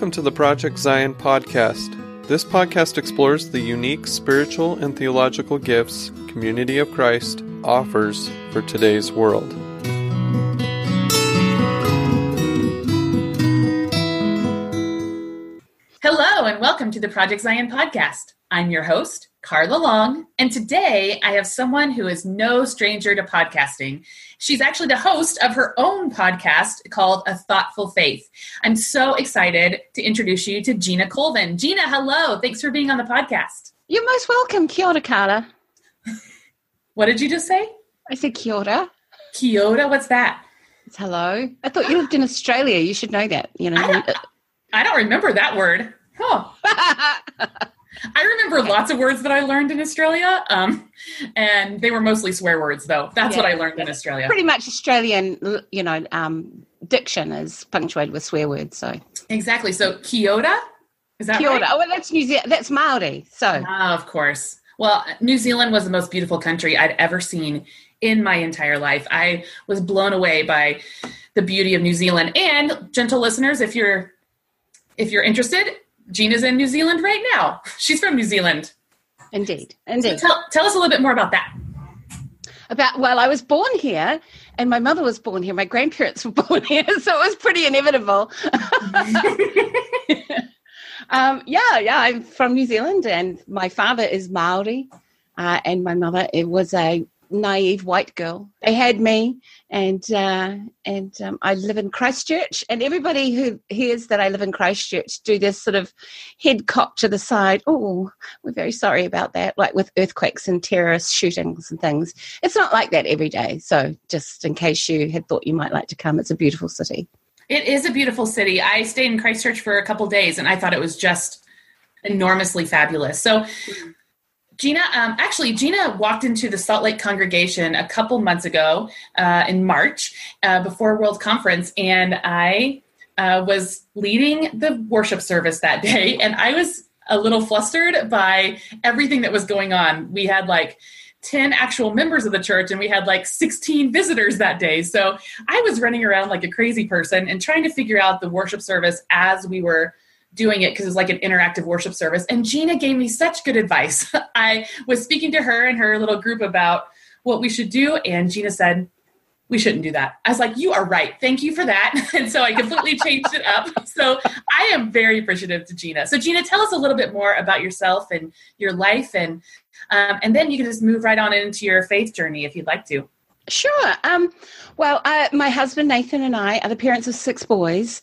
Welcome to the Project Zion podcast. This podcast explores the unique spiritual and theological gifts Community of Christ offers for today's world. Hello, and welcome to the Project Zion podcast. I'm your host, Carla Long, and today I have someone who is no stranger to podcasting. She's actually the host of her own podcast called A Thoughtful Faith. I'm so excited to introduce you to Gina Colvin. Gina, hello. Thanks for being on the podcast. You're most welcome. Kia ora, Carla. What did you just say? I said kia ora. Kia ora? What's that? It's hello. I thought you lived in Australia. You should know that. You know. I don't, I don't remember that word. Oh. I remember lots of words that I learned in Australia, um, and they were mostly swear words, though. That's yeah, what I learned in Australia. Pretty much Australian, you know, um, diction is punctuated with swear words. So exactly. So Kia ora, is that right? Oh, well, that's New Zealand. That's Maori. So ah, of course. Well, New Zealand was the most beautiful country I'd ever seen in my entire life. I was blown away by the beauty of New Zealand. And gentle listeners, if you're if you're interested, Gina's in New Zealand right now. She's from New Zealand. Indeed. Indeed. So tell, tell us a little bit more about that. About, well, I was born here and my mother was born here. My grandparents were born here, so it was pretty inevitable. um, yeah, yeah, I'm from New Zealand and my father is Maori uh, and my mother it was a naive white girl. They had me, and uh, and um, I live in Christchurch. And everybody who hears that I live in Christchurch do this sort of head cock to the side. Oh, we're very sorry about that. Like with earthquakes and terrorist shootings and things, it's not like that every day. So just in case you had thought you might like to come, it's a beautiful city. It is a beautiful city. I stayed in Christchurch for a couple days, and I thought it was just enormously fabulous. So Gina, um, actually, Gina walked into the Salt Lake congregation a couple months ago uh, in March uh, before World Conference, and I uh, was leading the worship service that day, and I was a little flustered by everything that was going on. We had like 10 actual members of the church and we had like 16 visitors that day. So I was running around like a crazy person and trying to figure out the worship service as we were doing it because it's like an interactive worship service. And Gina gave me such good advice. I was speaking to her and her little group about what we should do, and Gina said, we shouldn't do that. I was like, you are right. Thank you for that. And so I completely changed it up. So I am very appreciative to Gina. So Gina, tell us a little bit more about yourself and your life, and um, and then you can just move right on into your faith journey if you'd like to. Sure. Um, well, uh, my husband Nathan and I are the parents of six boys.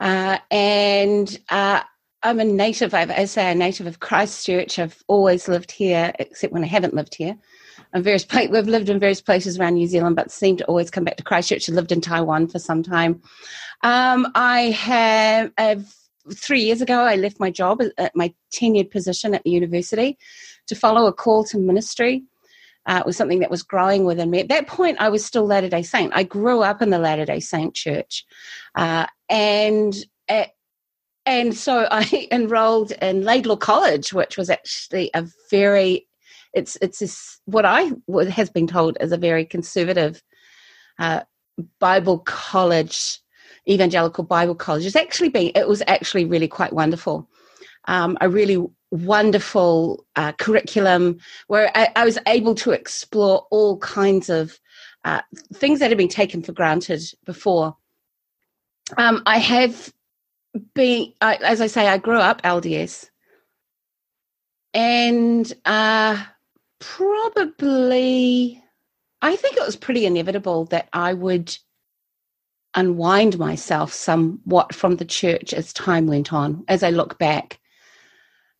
Uh, and uh, I'm a native, I say a native of Christchurch. I've always lived here, except when I haven't lived here. In various places, we've lived in various places around New Zealand, but seem to always come back to Christchurch. I lived in Taiwan for some time. Um, I have, have three years ago, I left my job at my tenured position at the university to follow a call to ministry. Uh, it was something that was growing within me. At that point, I was still Latter day Saint. I grew up in the Latter day Saint church. Uh, and uh, and so I enrolled in Laidlaw College, which was actually a very it's it's this, what I has been told is a very conservative uh, Bible college, evangelical Bible college. It's actually been it was actually really quite wonderful. Um, a really wonderful uh, curriculum where I, I, was able to explore all kinds of uh, things that had been taken for granted before. Um, I have been, I, as I say, I grew up LDS, and uh, probably, I think it was pretty inevitable that I would unwind myself somewhat from the church as time went on. As I look back,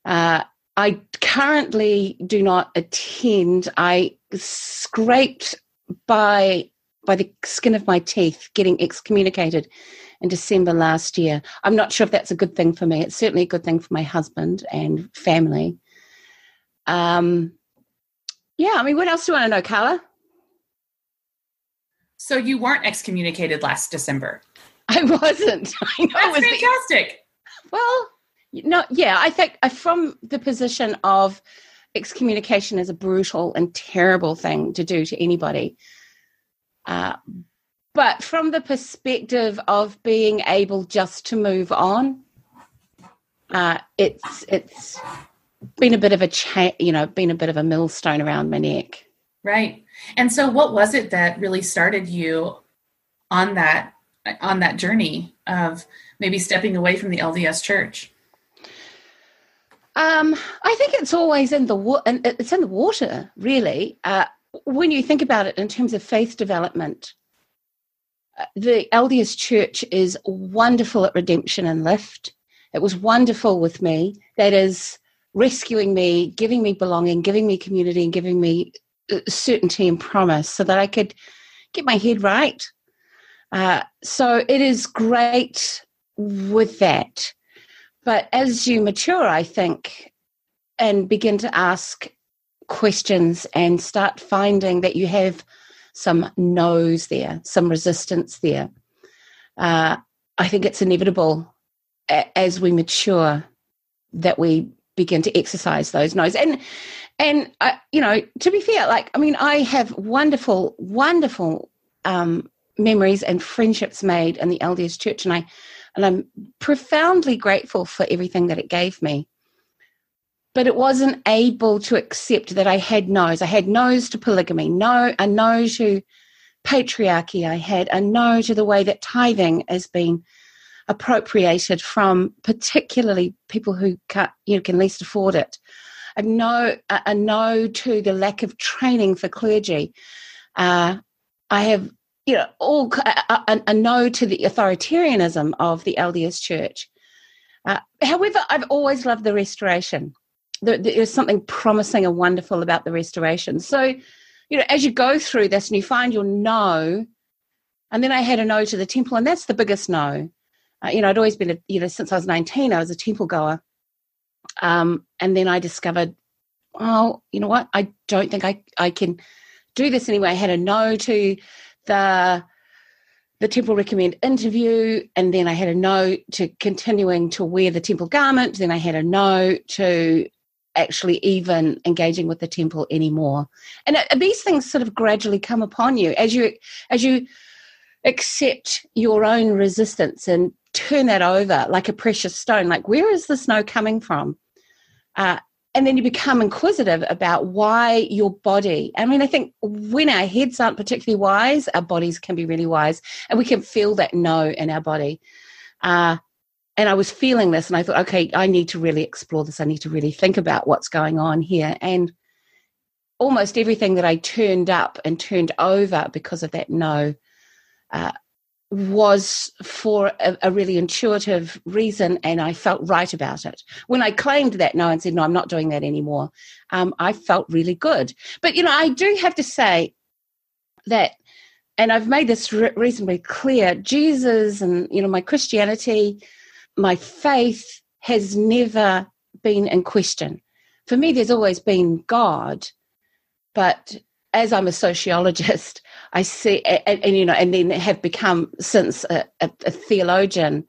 uh, I currently do not attend. I scraped by by the skin of my teeth getting excommunicated in December last year. I'm not sure if that's a good thing for me. It's certainly a good thing for my husband and family. Um, yeah, I mean, what else do you want to know, Carla? So you weren't excommunicated last December. I wasn't. I know That's fantastic. The, well, no, yeah, I think from the position of excommunication is a brutal and terrible thing to do to anybody. Uh, but from the perspective of being able just to move on, uh, it's it's been a bit of a cha- you know been a bit of a millstone around my neck. Right. And so, what was it that really started you on that on that journey of maybe stepping away from the LDS Church? Um, I think it's always in the wa- it's in the water, really. Uh, when you think about it in terms of faith development, the LDS Church is wonderful at redemption and lift. It was wonderful with me. That is rescuing me, giving me belonging, giving me community, and giving me uh, certainty and promise, so that I could get my head right. Uh, so it is great with that. But as you mature, I think, and begin to ask questions and start finding that you have some no's there, some resistance there, uh, I think it's inevitable a- as we mature that we begin to exercise those no's. And and uh, you know, to be fair, like I mean, I have wonderful, wonderful um, memories and friendships made in the LDS Church, and I and I'm profoundly grateful for everything that it gave me. But it wasn't able to accept that I had no's. I had no's to polygamy, no, a no to patriarchy. I had a no to the way that tithing has been appropriated from particularly people who can, you know, can least afford it. A no, a, a no to the lack of training for clergy. Uh, I have you know, all a, a, no to the authoritarianism of the LDS Church. Uh, however, I've always loved the Restoration. There, there's something promising and wonderful about the Restoration. So, you know, as you go through this and you find your no, and then I had a no to the temple, and that's the biggest no. Uh, you know, I'd always been, a, you know, since I was 19, I was a temple goer. Um, and then I discovered, oh, you know what? I don't think I, I can do this anyway. I had a no to the the temple recommend interview and then i had a no to continuing to wear the temple garment then i had a no to actually even engaging with the temple anymore. And these things sort of gradually come upon you as you as you accept your own resistance and turn that over like a precious stone. Like where is this no coming from? Uh, and then you become inquisitive about why your body i mean i think when our heads aren't particularly wise our bodies can be really wise and we can feel that no in our body. Uh, and i was feeling this and i thought okay i need to really explore this i need to really think about what's going on here and almost everything that i turned up and turned over because of that no uh, was for a, a, really intuitive reason and I felt right about it. When I claimed that no and said, no, I'm not doing that anymore, um, I felt really good. But, you know, I do have to say that, and I've made this re- reasonably clear Jesus and, you know, my Christianity, my faith has never been in question. For me, there's always been God, but as I'm a sociologist, I see, and, and, you know, and then have become since a, a, a theologian,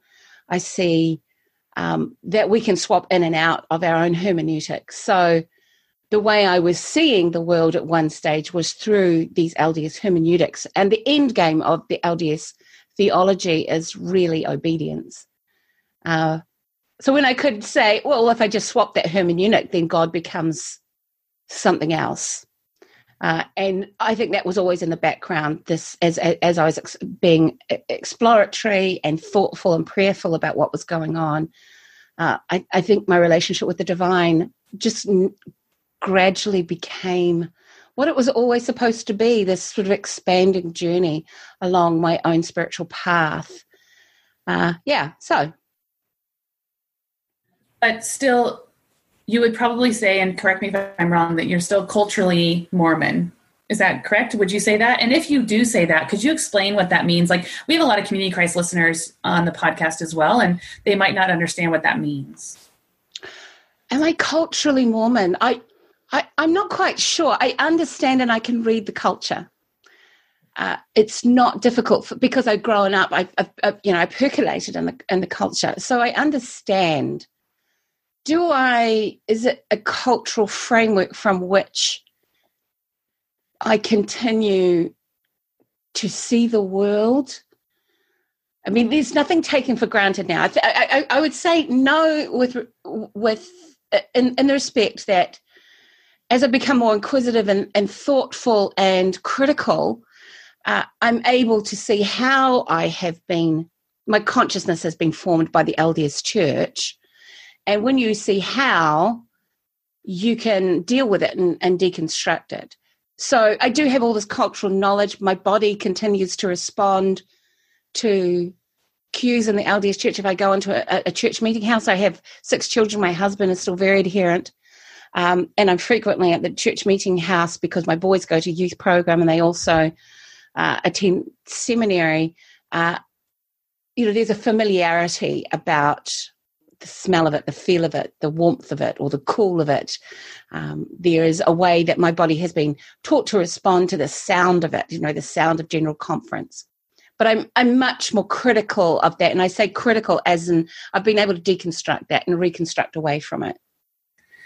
I see um, that we can swap in and out of our own hermeneutics. So the way I was seeing the world at one stage was through these LDS hermeneutics, and the end game of the LDS theology is really obedience. Uh, so when I could say, well, if I just swap that hermeneutic, then God becomes something else. Uh, and I think that was always in the background. This, as as I was ex- being exploratory and thoughtful and prayerful about what was going on, uh, I, I, think my relationship with the divine just n- gradually became what it was always supposed to be. This sort of expanding journey along my own spiritual path. Uh, yeah, so. But still, you would probably say, and correct me if I'm wrong, that you're still culturally Mormon. Is that correct? Would you say that? And if you do say that, could you explain what that means? Like, we have a lot of Community Christ listeners on the podcast as well, and they might not understand what that means. Am I culturally Mormon? I, I I'm not quite sure. I understand and I can read the culture. Uh, it's not difficult for, because I've grown up. I've, I've, I've, you know I've percolated in the in the culture, so I understand do I, is it a cultural framework from which I continue to see the world? I mean, there's nothing taken for granted now. I, I, I would say no with with in, in the respect that as I become more inquisitive and, and thoughtful and critical, uh, I'm able to see how I have been, my consciousness has been formed by the LDS Church. And when you see how, you can deal with it and, and deconstruct it. So I do have all this cultural knowledge. My body continues to respond to cues in the LDS church. If I go into a, a church meeting house, I have six children. My husband is still very adherent. Um, and I'm frequently at the church meeting house because my boys go to youth program and they also uh, attend seminary. Uh, you know, there's a familiarity about the smell of it, the feel of it, the warmth of it, or the cool of it. Um, there is a way that my body has been taught to respond to the sound of it, you know, the sound of general conference. But I'm I'm much more critical of that, and I say critical as in I've been able to deconstruct that and reconstruct away from it.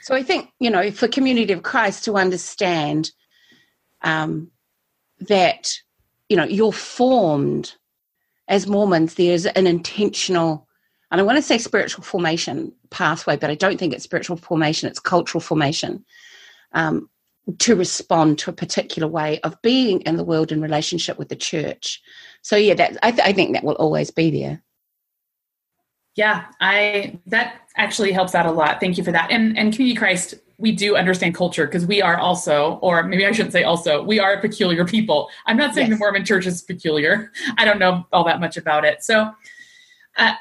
So I think you know, for Community of Christ to understand um, that you know you're formed as Mormons, there's an intentional and I want to say spiritual formation pathway, but I don't think it's spiritual formation, it's cultural formation um, to respond to a particular way of being in the world in relationship with the church. So, yeah, that, I, th- I think that will always be there. Yeah, I that actually helps out a lot. Thank you for that. And and Community Christ, we do understand culture because we are also, or maybe I shouldn't say also, we are a peculiar people. I'm not saying yes. the Mormon Church is peculiar. I don't know all that much about it. So, uh,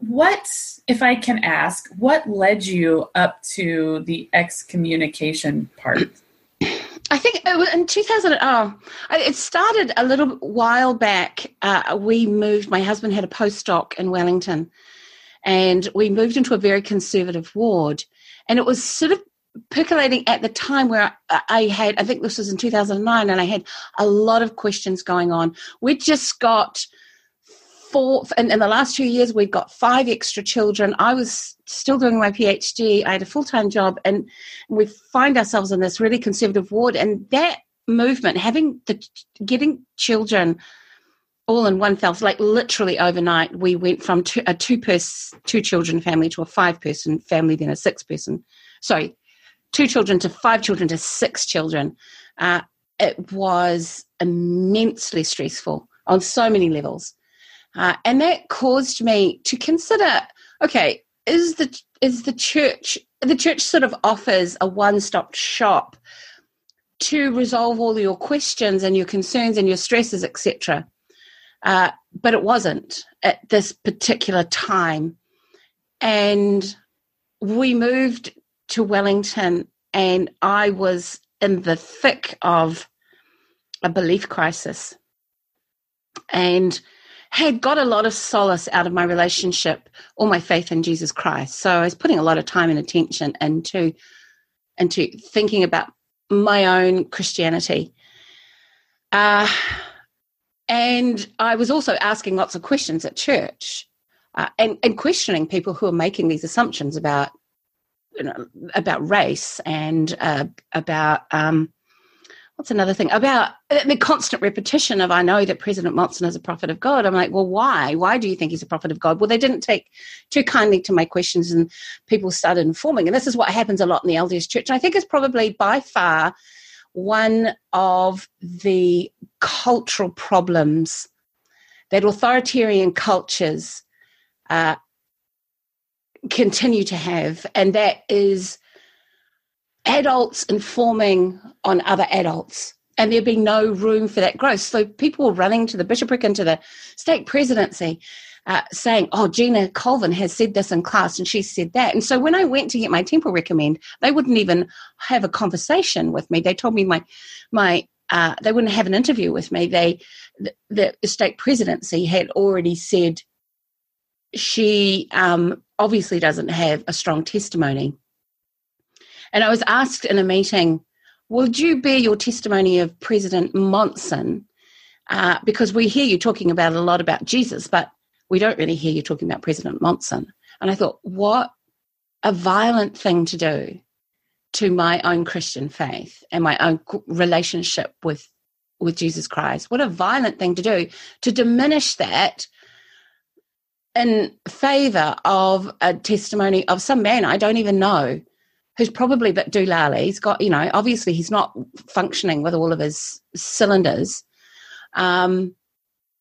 what, if I can ask, what led you up to the excommunication part? I think it was in 2000, oh, it started a little while back. Uh, we moved, my husband had a postdoc in Wellington, and we moved into a very conservative ward. And it was sort of percolating at the time where I had, I think this was in 2009, and I had a lot of questions going on. We just got four, and in the last two years, we've got five extra children. I was still doing my PhD. I had a full time job, and we find ourselves in this really conservative ward. And that movement, having the getting children all in one fell, like literally overnight, we went from two, a two person, two children family to a five person family, then a six person. Sorry, two children to five children to six children. Uh, it was immensely stressful on so many levels. Uh, and that caused me to consider okay, is the is the church the church sort of offers a one-stop shop to resolve all your questions and your concerns and your stresses, etc. Uh, but it wasn't at this particular time. And we moved to Wellington, and I was in the thick of a belief crisis. And had got a lot of solace out of my relationship or my faith in Jesus Christ. So I was putting a lot of time and attention into into thinking about my own Christianity. Uh, and I was also asking lots of questions at church uh, and, and questioning people who are making these assumptions about you know, about race and uh, about um, what's another thing about the constant repetition of I know that President Monson is a prophet of God. I'm like, well, why? Why do you think he's a prophet of God? Well, they didn't take too kindly to my questions, and people started informing. And this is what happens a lot in the LDS Church. And I think it's probably by far one of the cultural problems that authoritarian cultures uh, continue to have, and that is adults informing on other adults and there'd be no room for that growth. So people were running to the bishopric and to the stake presidency, uh, saying, "Oh, Gina Colvin has said this in class, and she said that." And so when I went to get my temple recommend, they wouldn't even have a conversation with me. They told me my my uh, they wouldn't have an interview with me. They the, the stake presidency had already said she um, obviously doesn't have a strong testimony and I was asked in a meeting, would you bear your testimony of President Monson? Uh, because we hear you talking about a lot about Jesus, but we don't really hear you talking about President Monson. And I thought, what a violent thing to do to my own Christian faith and my own relationship with with Jesus Christ. What a violent thing to do to diminish that in favor of a testimony of some man I don't even know who's probably a bit doolally. He's got, you know, obviously he's not functioning with all of his cylinders. Um,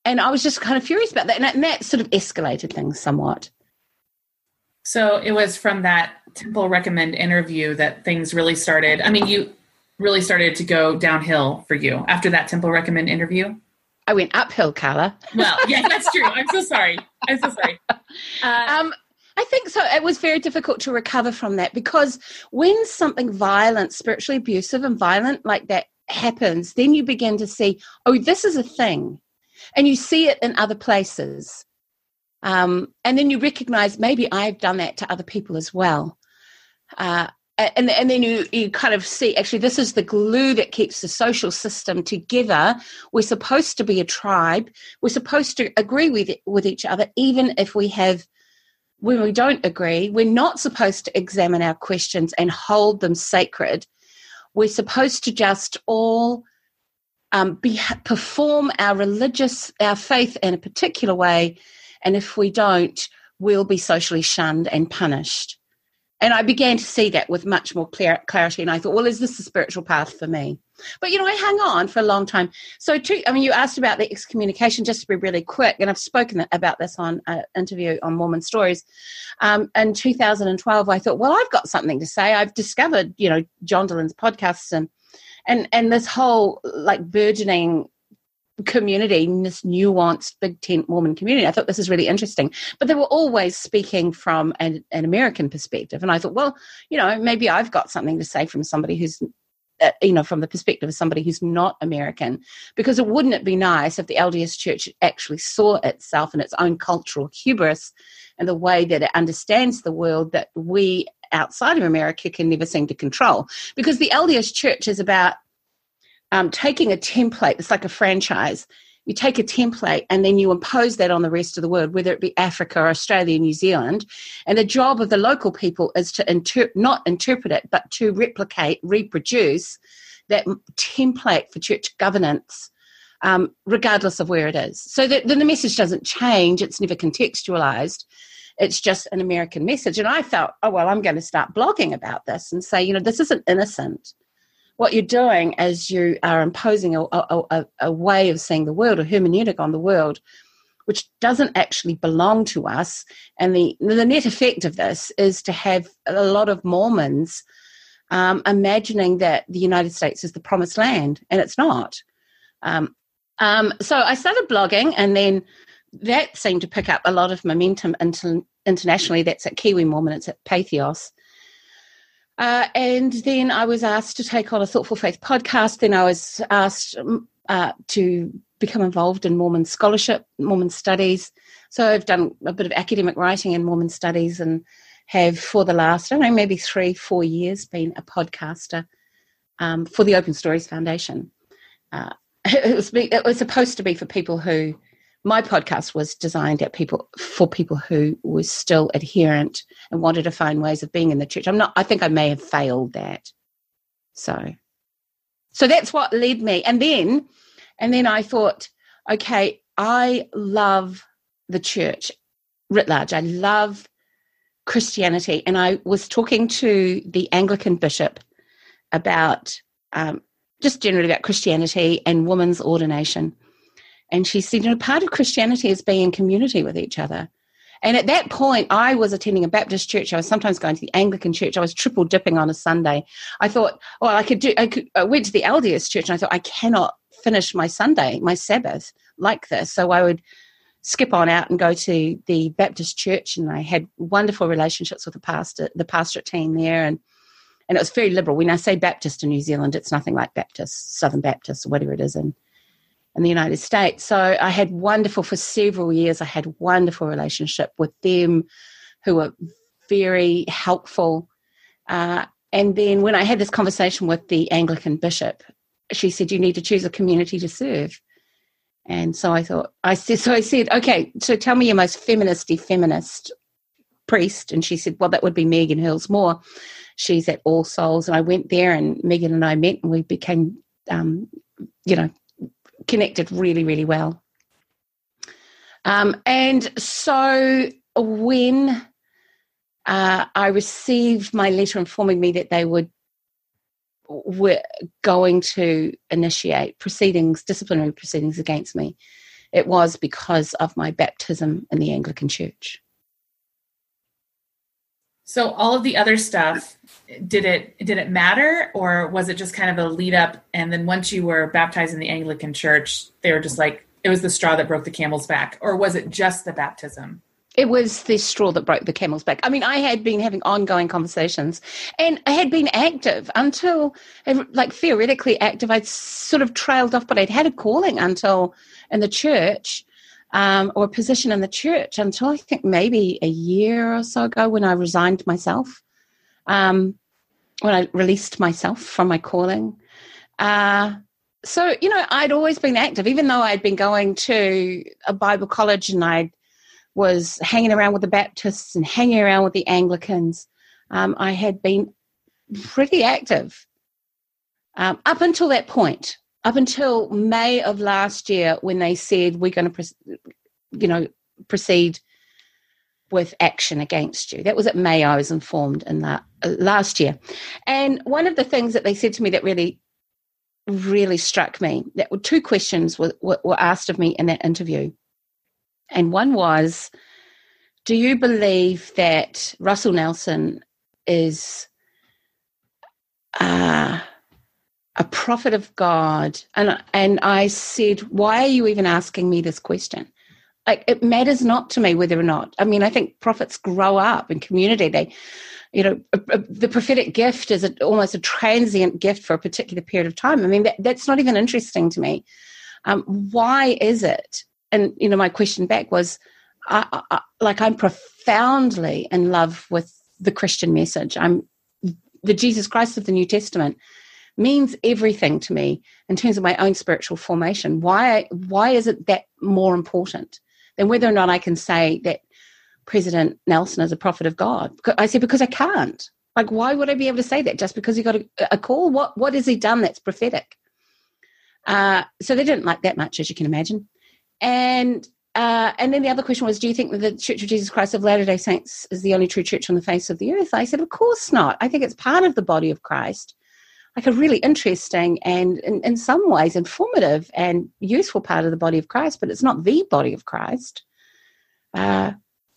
and I was just kind of furious about that. And that, and that sort of escalated things somewhat. So it was from that Temple Recommend interview that things really started. I mean, you really started to go downhill for you after that Temple Recommend interview. I went uphill, Carla. Well, yeah, that's true. I'm so sorry. I'm so sorry. Uh, um, I think so. It was very difficult to recover from that because when something violent, spiritually abusive and violent like that happens, then you begin to see, oh, this is a thing. And you see it in other places. Um, and then you recognize maybe I've done that to other people as well. Uh, and, and then you, you kind of see actually this is the glue that keeps the social system together we're supposed to be a tribe we're supposed to agree with with each other even if we have when we don't agree we're not supposed to examine our questions and hold them sacred we're supposed to just all um, be, perform our religious our faith in a particular way and if we don't we'll be socially shunned and punished and I began to see that with much more clarity. And I thought, well, is this the spiritual path for me? But you know, I hung on for a long time. So, to, I mean, you asked about the excommunication. Just to be really quick, and I've spoken about this on an interview on Mormon Stories. Um, in 2012, I thought, well, I've got something to say. I've discovered, you know, John Dehlin's podcasts and and and this whole like burgeoning community, this nuanced big tent Mormon community. I thought this is really interesting. But they were always speaking from an, an, American perspective. And I thought, well, you know, maybe I've got something to say from somebody who's, uh, you know, from the perspective of somebody who's not American. Because it wouldn't it be nice if the LDS Church actually saw itself in its own cultural hubris and the way that it understands the world that we outside of America can never seem to control? Because the LDS Church is about um, taking a template, it's like a franchise. You take a template and then you impose that on the rest of the world, whether it be Africa or Australia, New Zealand. And the job of the local people is to inter- not interpret it, but to replicate, reproduce that template for church governance, um, regardless of where it is. So that the message doesn't change, it's never contextualized it's just an American message. And I felt, oh, well, I'm going to start blogging about this and say, you know, this isn't innocent what you're doing is you are imposing a, a, a, way of seeing the world, a hermeneutic on the world, which doesn't actually belong to us. And the, the net effect of this is to have a lot of Mormons um, imagining that the United States is the promised land, and it's not. Um, um, so I started blogging, and then that seemed to pick up a lot of momentum inter- internationally. That's at Kiwi Mormon, it's at Patheos. Uh, and then I was asked to take on a Thoughtful Faith podcast. Then I was asked um, uh, to become involved in Mormon scholarship, Mormon studies. So I've done a bit of academic writing in Mormon studies and have for the last, I don't know, maybe three, four years been a podcaster um, for the Open Stories Foundation. Uh, it, was, it was supposed to be for people who my podcast was designed at people for people who were still adherent and wanted to find ways of being in the church. I'm not. I think I may have failed that. So, so that's what led me. And then, and then I thought, okay, I love the church writ large. I love Christianity, and I was talking to the Anglican bishop about um, just generally about Christianity and women's ordination. And she said, you know, part of Christianity is being in community with each other. And at that point, I was attending a Baptist church. I was sometimes going to the Anglican church. I was triple dipping on a Sunday. I thought, well, I could do, I, could, I went to the LDS church and I thought, I cannot finish my Sunday, my Sabbath like this. So I would skip on out and go to the Baptist church. And I had wonderful relationships with the pastor, the pastorate team there. And, and it was very liberal. When I say Baptist in New Zealand, it's nothing like Baptist, Southern Baptist, or whatever it is in in the United States. So I had wonderful for several years. I had wonderful relationship with them, who were very helpful. Uh, and then when I had this conversation with the Anglican bishop, she said, "You need to choose a community to serve." And so I thought, I said, so I said, okay, so tell me your most feministy feminist priest. And she said, well, that would be Megan Herles-Mooar. She's at All Souls. And I went there and Megan and I met and we became, um, you know, connected really, really well. Um, and so when uh, I received my letter informing me that they would were going to initiate proceedings, disciplinary proceedings against me, it was because of my baptism in the Anglican Church. So all of the other stuff, did it did it matter, or was it just kind of a lead up? And then once you were baptized in the Anglican Church, they were just like it was the straw that broke the camel's back, or was it just the baptism? It was the straw that broke the camel's back. I mean, I had been having ongoing conversations and I had been active until, like, theoretically active. I'd sort of trailed off, but I'd had a calling until in the church um, or a position in the church until I think maybe a year or so ago when I resigned myself, um, when I released myself from my calling. Uh, so, you know, I'd always been active, even though I'd been going to a Bible college and I'd was hanging around with the Baptists and hanging around with the Anglicans. Um, I had been pretty active um, up until that point, up until May of last year when they said we're going to, you know, proceed with action against you. That was at May. I was informed in that uh, last year, and one of the things that they said to me that really, really struck me that were two questions were, were asked of me in that interview. And one was Do you believe that Russell Nelson is uh, a prophet of God? And, and I said, Why are you even asking me this question? Like, it matters not to me whether or not. I mean, I think prophets grow up in community. They, you know, the prophetic gift is a, almost a transient gift for a particular period of time. I mean, that, that's not even interesting to me. Um, why is it and you know my question back was I, I, like i'm profoundly in love with the christian message i'm the jesus christ of the new testament means everything to me in terms of my own spiritual formation. Why why is it that more important than whether or not i can say that president nelson is a prophet of god? I said because i can't. Like why would i be able to say that just because he got a, a call? What what has he done that's prophetic? Uh, so they didn't like that much as you can imagine. And uh, and then the other question was, do you think that the Church of Jesus Christ of Latter day Saints is the only true church on the face of the earth? I said, of course not. I think it's part of the body of Christ, like a really interesting and, in, in some ways, informative and useful part of the body of Christ, but it's not the body of Christ. Uh,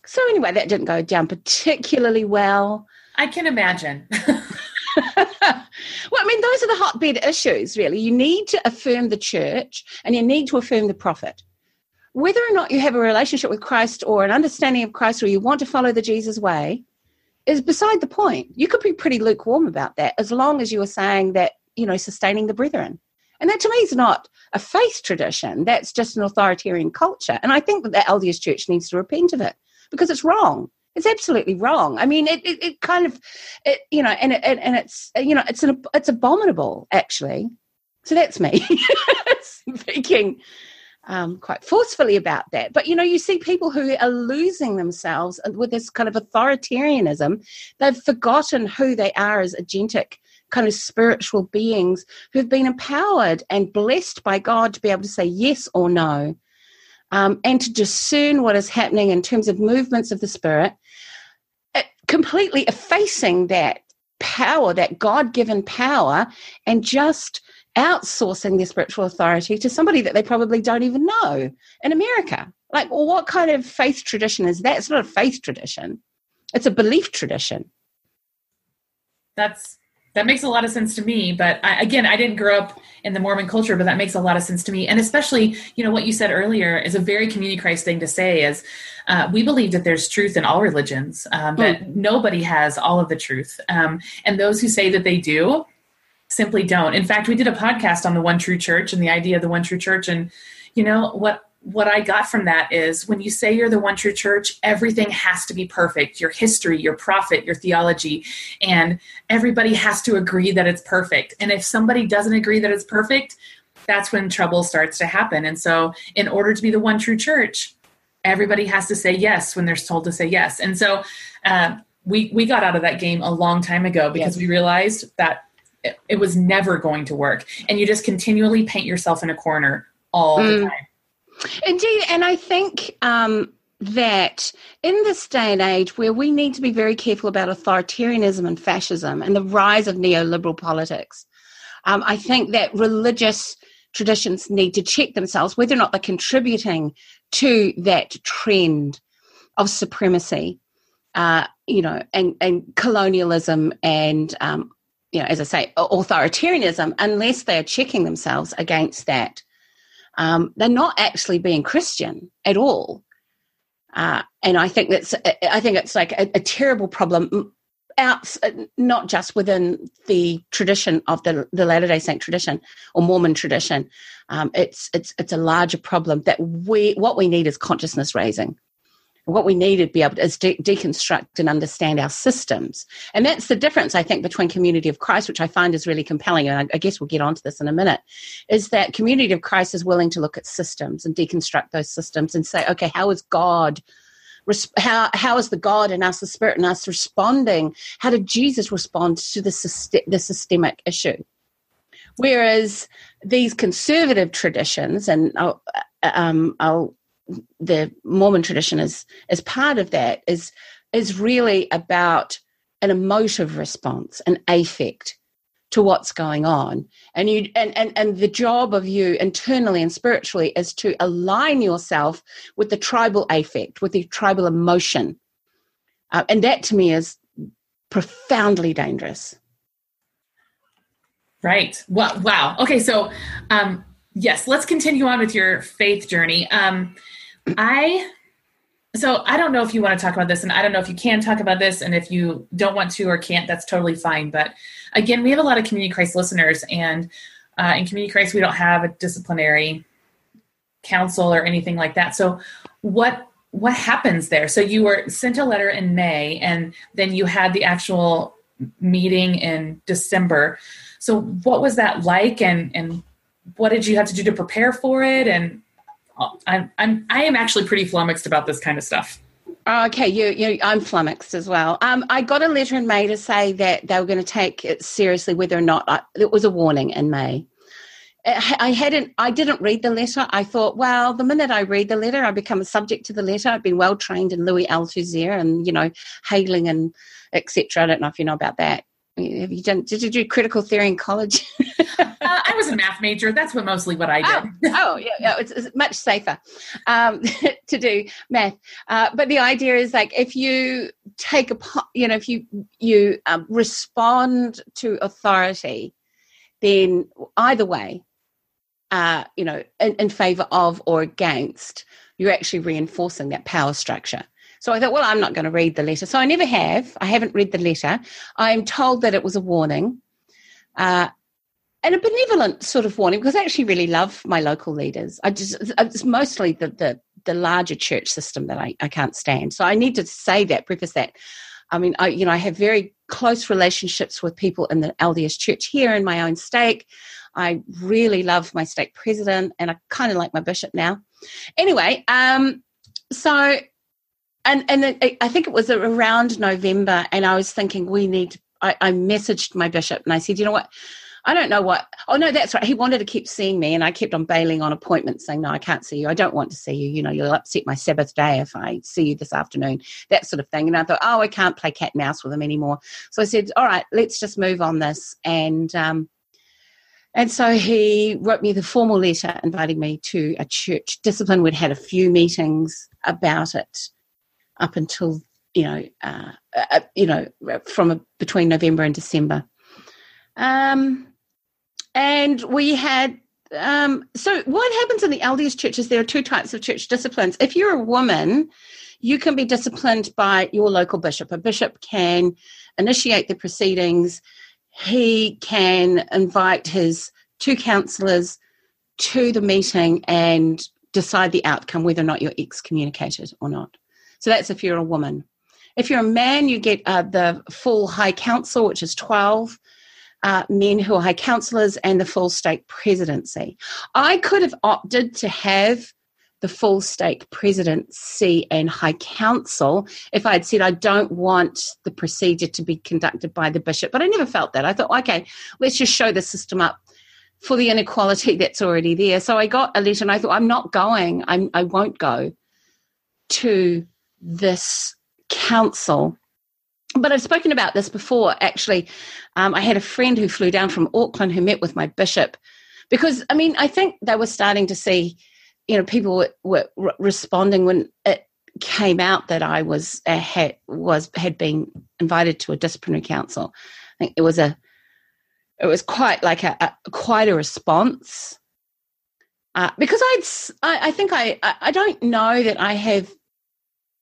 so, anyway, that didn't go down particularly well. I can imagine. well, I mean, those are the hotbed issues, really. You need to affirm the church and you need to affirm the prophet whether or not you have a relationship with Christ or an understanding of Christ or you want to follow the Jesus way is beside the point. You could be pretty lukewarm about that as long as you are saying that, you know, sustaining the brethren. And that to me is not a faith tradition. That's just an authoritarian culture. And I think that the LDS Church needs to repent of it because it's wrong. It's absolutely wrong. I mean, it, it, it kind of, it, you know, and it, and it's, you know, it's an, it's abominable actually. So that's me speaking um, quite forcefully about that. But you know, you see people who are losing themselves with this kind of authoritarianism. They've forgotten who they are as agentic kind of spiritual beings who've been empowered and blessed by God to be able to say yes or no. Um, and to discern what is happening in terms of movements of the spirit, uh, completely effacing that power, that God given power, and just outsourcing their spiritual authority to somebody that they probably don't even know in America. Like, well, what kind of faith tradition is that? It's not a faith tradition, it's a belief tradition. That's that makes a lot of sense to me but I, again i didn't grow up in the mormon culture but that makes a lot of sense to me and especially you know what you said earlier is a very community christ thing to say is uh, we believe that there's truth in all religions um, that mm. nobody has all of the truth um, and those who say that they do simply don't. In fact, we did a podcast on the one true church and the idea of the one true church. And you know what what I got from that is when you say you're the one true church, everything has to be perfect. Your history, your prophet, your theology, and everybody has to agree that it's perfect. And if somebody doesn't agree that it's perfect, that's when trouble starts to happen. And so, in order to be the one true church, everybody has to say yes when they're told to say yes. And so, uh, we we got out of that game a long time ago because yes. we realized that it, it, was never going to work and you just continually paint yourself in a corner all mm. the time Indeed, and I think um, that in this day and age where we need to be very careful about authoritarianism and fascism and the rise of neoliberal politics, um, I think that religious traditions need to check themselves whether or not they're contributing to that trend of supremacy, uh, you know, and, and colonialism and, um, you know, as I say, authoritarianism, unless they are checking themselves against that. Um, they're not actually being Christian at all. Uh, and I think that's I think it's like a, a terrible problem out not just within the tradition of the, the Latter Day Saint tradition or Mormon tradition. Um, it's it's it's a larger problem that we what we need is consciousness raising. What we need to be able to is de- deconstruct and understand our systems, and that's the difference I think between Community of Christ, which I find is really compelling. And I, I guess we'll get onto this in a minute. Is that Community of Christ is willing to look at systems and deconstruct those systems and say, okay, how is God how, how is the God in us, the Spirit in us responding? How did Jesus respond to the, the systemic issue? Whereas these conservative traditions, and I'll, um, I'll, the Mormon tradition is, is part of that, is, is really about an emotive response, an affect to what's going on. And you and, and and the job of you internally and spiritually is to align yourself with the tribal affect with the tribal emotion. Uh, and that to me is profoundly dangerous. Right. Wow wow. Okay so um yes let's continue on with your faith journey. Um i so I don't know if you want to talk about this, and I don't know if you can talk about this, and if you don't want to or can't, that's totally fine. But again, we have a lot of Community Christ listeners, and uh, in Community Christ, we don't have a disciplinary council or anything like that. So what what happens there? So you were sent a letter in May, and then you had the actual meeting in December. So what was that like, and and what did you have to do to prepare for it, and I'm, I'm I am actually pretty flummoxed about this kind of stuff. Okay, you, you, I'm flummoxed as well. Um, I got a letter in May to say that they were going to take it seriously, whether or not I, it was a warning in May. I hadn't, I didn't read the letter. I thought, well, the minute I read the letter, I become a subject to the letter. I've been well trained in Louis Althusser and you know Hailing and etc. I don't know if you know about that. Have you done? Did you do critical theory in college? uh, I was a math major. That's what mostly what I did. Oh, oh yeah, yeah, it's, it's much safer um, to do math. Uh, but the idea is like if you take a, you know, if you you um, respond to authority, then either way, uh, you know, in, in favor of or against, you're actually reinforcing that power structure. So I thought, well, I'm not going to read the letter. So I never have. I haven't read the letter. I'm told that it was a warning. Uh, and a benevolent sort of warning because I actually really love my local leaders. I just it's mostly the the, the larger church system that I, I can't stand. So I need to say that, preface that. I mean, I you know I have very close relationships with people in the LDS Church here in my own stake. I really love my stake president, and I kind of like my bishop now. Anyway, um, so and and I think it was around November, and I was thinking we need. I, I messaged my bishop and I said, you know what, I don't know what. Oh no, that's right. He wanted to keep seeing me, and I kept on bailing on appointments, saying, "No, I can't see you. I don't want to see you. You know, you'll upset my Sabbath day if I see you this afternoon." That sort of thing. And I thought, oh, I can't play cat and mouse with him anymore. So I said, "All right, let's just move on this." And um, and so he wrote me the formal letter inviting me to a church discipline. We'd had a few meetings about it up until you know, uh, uh, you know, from a, between November and December. Um, and we had um, so what happens in the LDS churches? There are two types of church disciplines. If you're a woman, you can be disciplined by your local bishop. A bishop can initiate the proceedings. He can invite his two counselors to the meeting and decide the outcome, whether or not you're excommunicated or not. So that's if you're a woman. If you're a man, you get uh, the full high council, which is 12 uh, men who are high councillors and the full stake presidency. I could have opted to have the full stake presidency and high council if I had said I don't want the procedure to be conducted by the bishop. But I never felt that. I thought, okay, let's just show the system up for the inequality that's already there. So I got a letter and I thought, I'm not going, I'm, I won't go to this council. But I've spoken about this before, actually. Um, I had a friend who flew down from Auckland who met with my bishop because, I mean, I think they were starting to see, you know, people were, were re- responding when it came out that I was, uh, had, was, had been invited to a disciplinary council. I think it was a it was quite like a, a quite a response uh, because I'd I, I think I I don't know that I have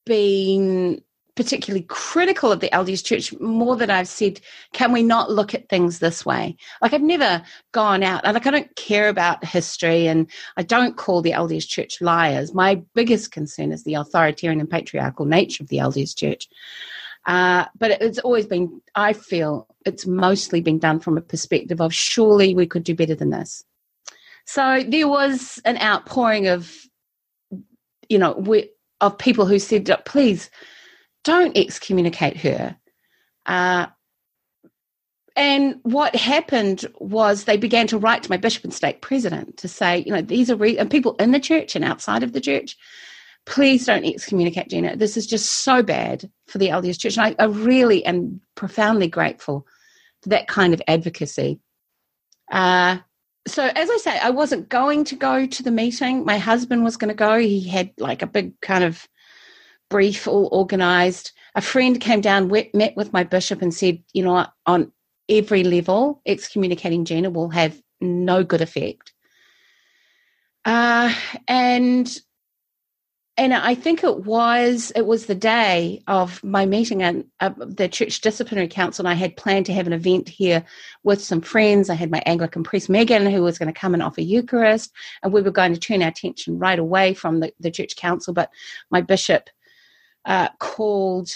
been particularly critical of the LDS Church more than I've said, can we not look at things this way? Like I've never gone out, like I don't care about history and I don't call the LDS Church liars. My biggest concern is the authoritarian and patriarchal nature of the LDS Church. Uh, but it's always been, I feel it's mostly been done from a perspective of surely we could do better than this. So there was an outpouring of, you know, we, of people who said, please don't excommunicate her. Uh, and what happened was they began to write to my bishop and stake president to say, you know, these are re- and people in the church and outside of the church please don't excommunicate Gina. This is just so bad for the LDS Church. And I, I really am profoundly grateful for that kind of advocacy. Uh, so, as I say, I wasn't going to go to the meeting. My husband was going to go. He had like a big kind of brief all organized. A friend came down, met with my bishop, and said, you know, on every level, excommunicating Gina will have no good effect. Uh, and and I think it was it was the day of my meeting at uh, the church disciplinary council. And I had planned to have an event here with some friends. I had my Anglican priest Megan, who was going to come and offer Eucharist, and we were going to turn our attention right away from the, the church council. But my bishop uh, called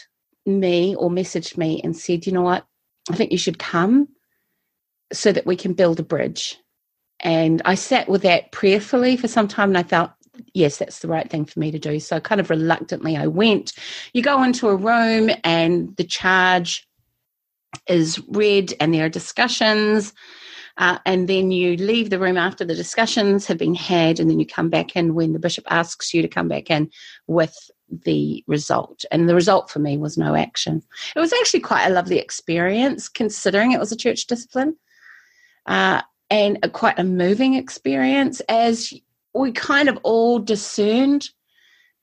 me or messaged me and said, "You know what? I think you should come so that we can build a bridge." And I sat with that prayerfully for some time, and I felt yes, that's the right thing for me to do. So, kind of reluctantly, I went. You go into a room, and the charge is read, and there are discussions. Uh, and then you leave the room after the discussions have been had, and then you come back in when the bishop asks you to come back in with the result. And the result for me was no action. It was actually quite a lovely experience, considering it was a church discipline, uh, and a, quite a moving experience as we kind of all discerned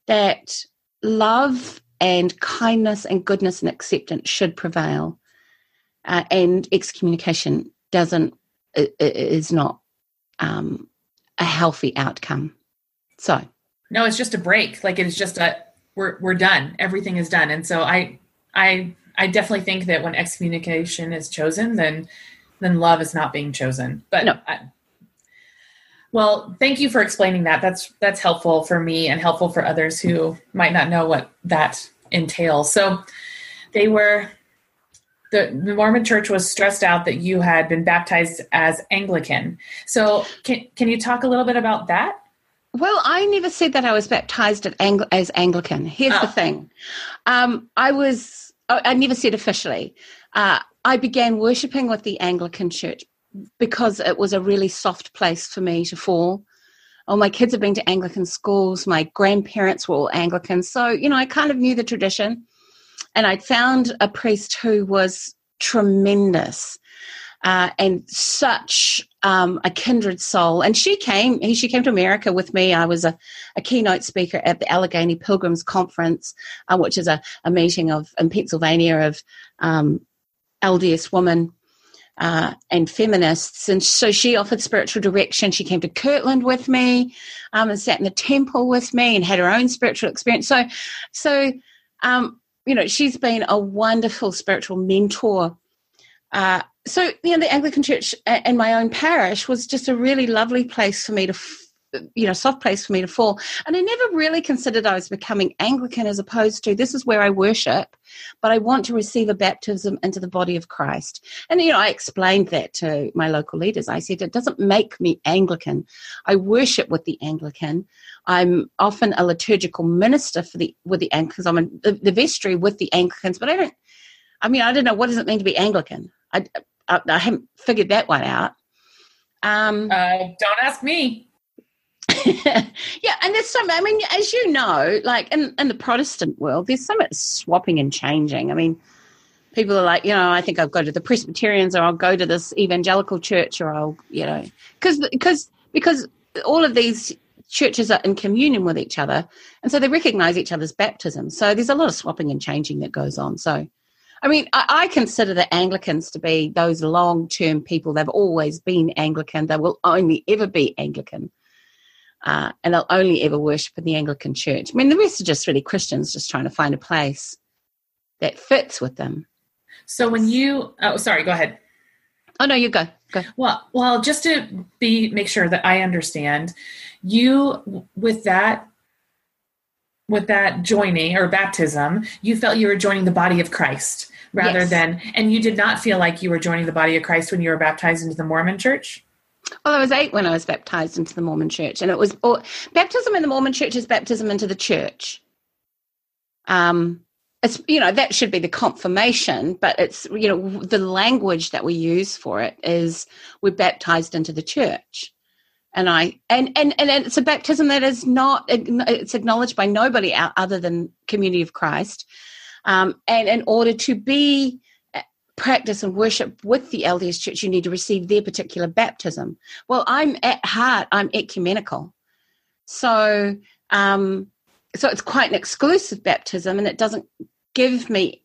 that love and kindness and goodness and acceptance should prevail, uh, and excommunication doesn't is not um, a healthy outcome. So, no, it's just a break. Like it is just a we're we're done. Everything is done, and so I I I definitely think that when excommunication is chosen, then then love is not being chosen. But no. I, well, thank you for explaining that. That's that's helpful for me and helpful for others who might not know what that entails. So they were the, the Mormon church was stressed out that you had been baptized as Anglican. So can can you talk a little bit about that? Well, I never said that I was baptized Angl- as Anglican. Here's oh. the thing. Um, I was, I never said officially. Uh, I began worshipping with the Anglican Church because it was a really soft place for me to fall. Oh, my kids have been to Anglican schools. My grandparents were all Anglican. So, you know, I kind of knew the tradition. And I'd found a priest who was tremendous uh, and such um, a kindred soul. And she came, she came to America with me. I was a, a keynote speaker at the Allegheny Pilgrims Conference, uh, which is a, a meeting of in Pennsylvania of um, LDS women uh, and feminists. And so she offered spiritual direction. She came to Kirtland with me um, and sat in the temple with me and had her own spiritual experience. So, so um, you know, she's been a wonderful spiritual mentor. Uh, so, you know, the Anglican Church and my own parish was just a really lovely place for me to you know soft place for me to fall. And i never really considered i was becoming anglican as opposed to this is where i worship but i want to receive a baptism into the body of christ. And you know i explained that to my local leaders. I said it doesn't make me anglican. I worship with the anglican. I'm often a liturgical minister for the with the anglicans. I'm in the, the vestry with the anglicans but i don't i mean i don't know what does it mean to be anglican? I i, I haven't figured that one out. Um, uh, don't ask me. yeah, and there's some. I mean, as you know, like in in the Protestant world, there's so much swapping and changing. I mean, people are like, you know, I think I'll go to the Presbyterians, or I'll go to this evangelical church, or I'll, you know, because because because all of these churches are in communion with each other, and so they recognize each other's baptism. So there's a lot of swapping and changing that goes on. So. I mean, I, I consider the Anglicans to be those long term people. They've always been Anglican. They will only ever be Anglican uh, and they'll only ever worship in the Anglican Church. I mean, the rest are just really Christians just trying to find a place that fits with them. So when you, oh, sorry, go ahead. Oh no, you go. Go. Well, well, just to be make sure that I understand, you with that with that joining or baptism, you felt you were joining the body of Christ rather Yes. than, and you did not feel like you were joining the body of Christ when you were baptized into the Mormon Church. Well, I was eight when I was baptized into the Mormon Church, and it was or, baptism in the Mormon Church is baptism into the church. Um, it's you know that should be the confirmation, but it's you know the language that we use for it is we're baptized into the church, and I and and and it's a baptism that is not it's acknowledged by nobody out other than Community of Christ, um, and in order to be practice and worship with the LDS Church, you need to receive their particular baptism. Well, I'm at heart, I'm ecumenical. So, um, so it's quite an exclusive baptism and it doesn't give me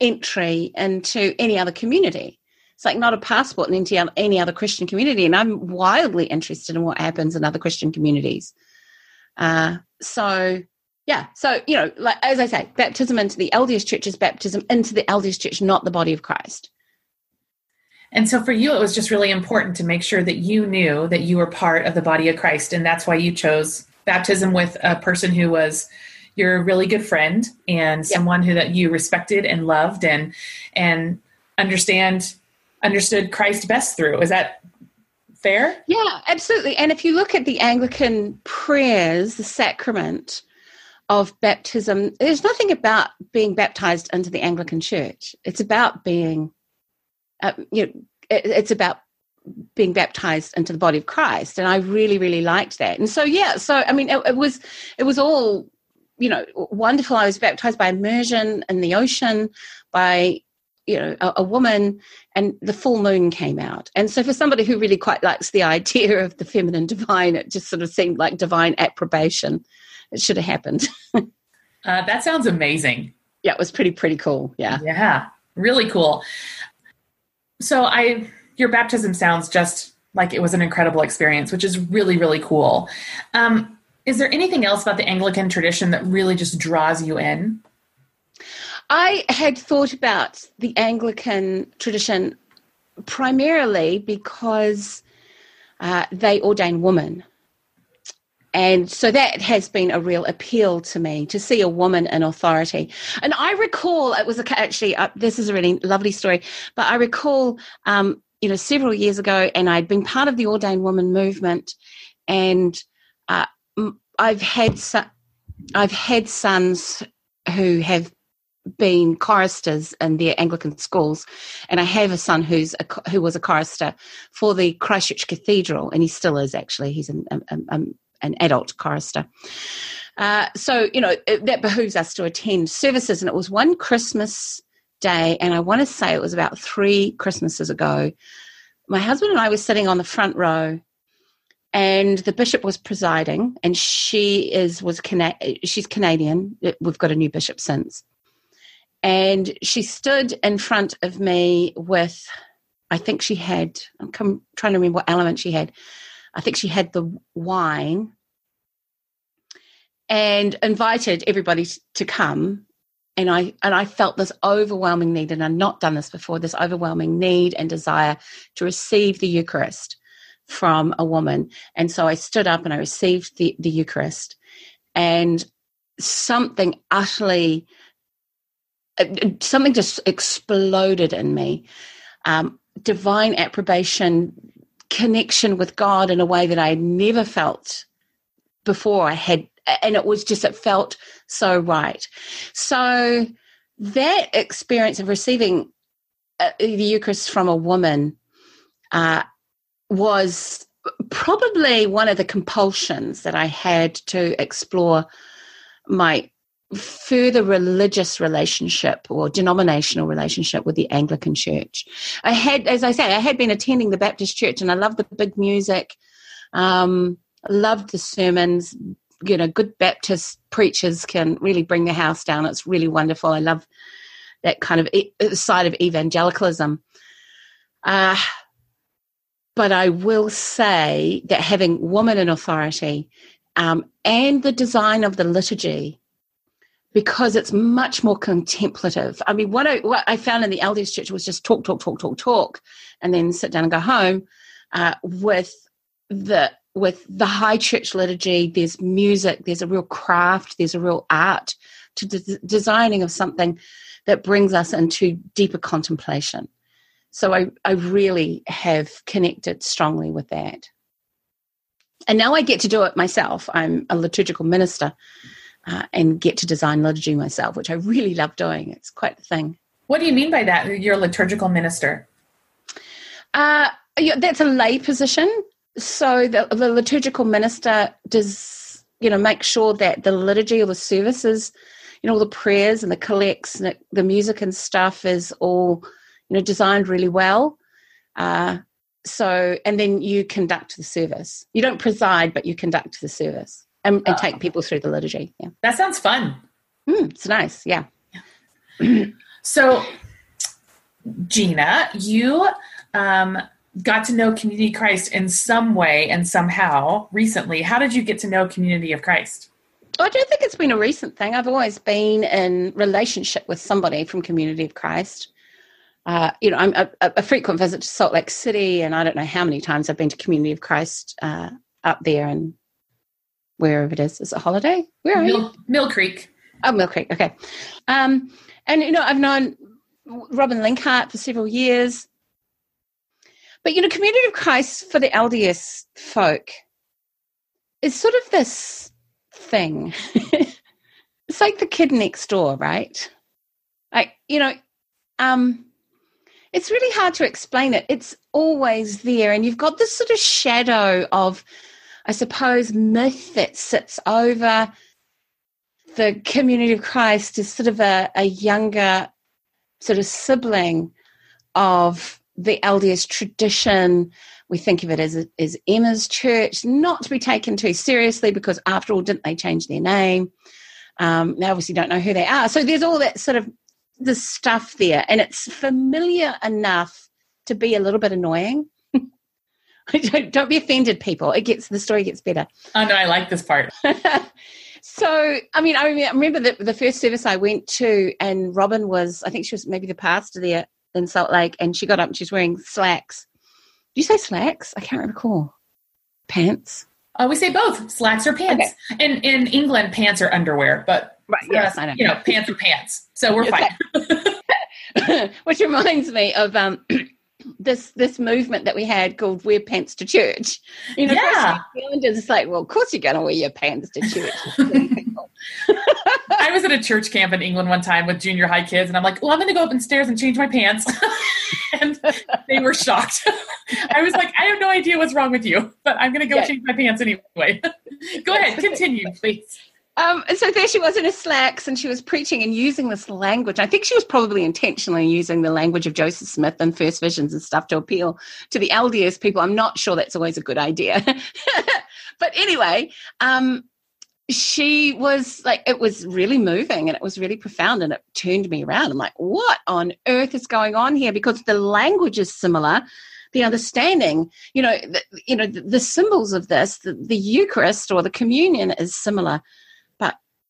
entry into any other community. It's like not a passport into any other Christian community. And I'm wildly interested in what happens in other Christian communities. Uh, so, yeah. So, you know, like as I say, baptism into the LDS church is baptism into the LDS church, not the body of Christ. And so for you, it was just really important to make sure that you knew that you were part of the body of Christ. And that's why you chose baptism with a person who was your really good friend and Yeah. someone who that you respected and loved and and understand understood Christ best through. Is that fair? Yeah, absolutely. And if you look at the Anglican prayers, the sacrament of baptism, there's nothing about being baptized into the Anglican church. It's about being, uh, you know, it, it's about being baptized into the body of Christ. And I really, really liked that. And so, yeah, so I mean, it, it was, it was all, you know, wonderful. I was baptized by immersion in the ocean by you know a, a, woman and the full moon came out and so for somebody who really quite likes the idea of the feminine divine it just sort of seemed like divine approbation it should have happened. Uh, that sounds amazing. Yeah it was pretty pretty cool. Yeah. Yeah really cool. So i your baptism sounds just like it was an incredible experience which is really really cool. Um, is there anything else about the anglican tradition that really just draws you in? I had thought about the Anglican tradition primarily because uh, they ordain women. And so that has been a real appeal to me to see a woman in authority. And I recall it was a, actually, uh, this is a really lovely story, but I recall, um, you know, several years ago, and I'd been part of the ordained woman movement, and uh, I've had so- I've had sons who have been choristers in their Anglican schools, and I have a son who's a, who was a chorister for the Christchurch Cathedral, and he still is actually. He's a, an, an adult chorister. Uh, so you know it, that behooves us to attend services, and it was one Christmas day, and I want to say it was about three Christmases ago. My husband and I were sitting on the front row. And the bishop was presiding, and she is was Cana- she's Canadian. We've got a new bishop since, and she stood in front of me with i think she had i'm trying to remember what element she had i think she had the wine and invited everybody to come. And i and i felt this overwhelming need and i've not done this before this overwhelming need and desire to receive the eucharist from a woman. And so i stood up and i received the, the eucharist. And something utterly something just exploded in me. Um, divine approbation, connection with God in a way that I had never felt before. I had, and it was just, it felt so right. So that experience of receiving uh, the Eucharist from a woman uh, was probably one of the compulsions that I had to explore my further religious relationship or denominational relationship with the Anglican Church. I had, as I say, I had been attending the Baptist Church and I loved the big music, um, loved the sermons. You know, good Baptist preachers can really bring the house down. It's really wonderful. I love that kind of e- side of evangelicalism. Uh, but I will say that having woman in authority um, and the design of the liturgy, because it's much more contemplative. I mean, what I, what I found in the LDS church was just talk, talk, talk, talk, talk, and then sit down and go home. Uh, with the with the high church liturgy, there's music, there's a real craft, there's a real art to de- designing of something that brings us into deeper contemplation. So I, I really have connected strongly with that. And now I get to do it myself. I'm a liturgical minister uh, and get to design liturgy myself, which I really love doing. It's quite the thing. What do you mean by that? You're a liturgical minister? Uh, yeah, that's a lay position. So the, the liturgical minister does, you know, make sure that the liturgy or the services, you know, all the prayers and the collects and the, the music and stuff is all you know, designed really well. Uh, so, and then you conduct the service. You don't preside, but you conduct the service and, and take people through the liturgy. Yeah, that sounds fun. Mm, it's nice. Yeah. so, Gina, you um, got to know Community Christ in some way and somehow recently. How did you get to know Community of Christ? I don't think it's been a recent thing. I've always been in relationship with somebody from Community of Christ uh, you know, I'm a, a, frequent visit to Salt Lake City, and I don't know how many times I've been to Community of Christ uh, up there and wherever it is. Is it Holladay? Where are Mill, you? Mill Creek. Oh, Mill Creek. Okay. Um, and you know, I've known Robin Linkhart for several years, but you know, Community of Christ for the LDS folk is sort of this thing. it's like the kid next door, right? Like you know, um it's really hard to explain it. It's always there, and you've got this sort of shadow of, I suppose, myth that sits over the community of Christ is sort of a, a younger sort of sibling of the LDS tradition. We think of it as, as Emma's church, not to be taken too seriously because, after all, didn't they change their name? Um, they obviously don't know who they are. So there's all that sort of the stuff there, and it's familiar enough to be a little bit annoying. don't, don't be offended, people. It gets the story gets better. Oh no, I like this part. so, I mean, I remember the, the first service I went to, and Robin was, I think she was maybe the pastor there in Salt Lake, and she got up and she's wearing slacks. Do you say slacks? I can't recall. Pants. Uh, we say both slacks or pants. Okay. In in England, pants are underwear, but Right. Yes, uh, I know. You know, pants are pants. So we're fine. Which reminds me of um, this this movement that we had called "Wear Pants to Church." You know, yeah. It's like, well, of course you're going to wear your pants to church. I was at a church camp in England one time with junior high kids, and I'm like, "Well, I'm going to go up upstairs and change my pants," and they were shocked. I was like, "I have no idea what's wrong with you, but I'm going to go yeah. change my pants anyway." go ahead, continue, please. Um, so there she was in her slacks and she was preaching and using this language. I think she was probably intentionally using the language of Joseph Smith and First Visions and stuff to appeal to the LDS people. I'm not sure that's always a good idea. but anyway, um, she was like, it was really moving and it was really profound and it turned me around. I'm like, what on earth is going on here? Because the language is similar the understanding you know the, you know the, the symbols of this the, the, eucharist or the communion is similar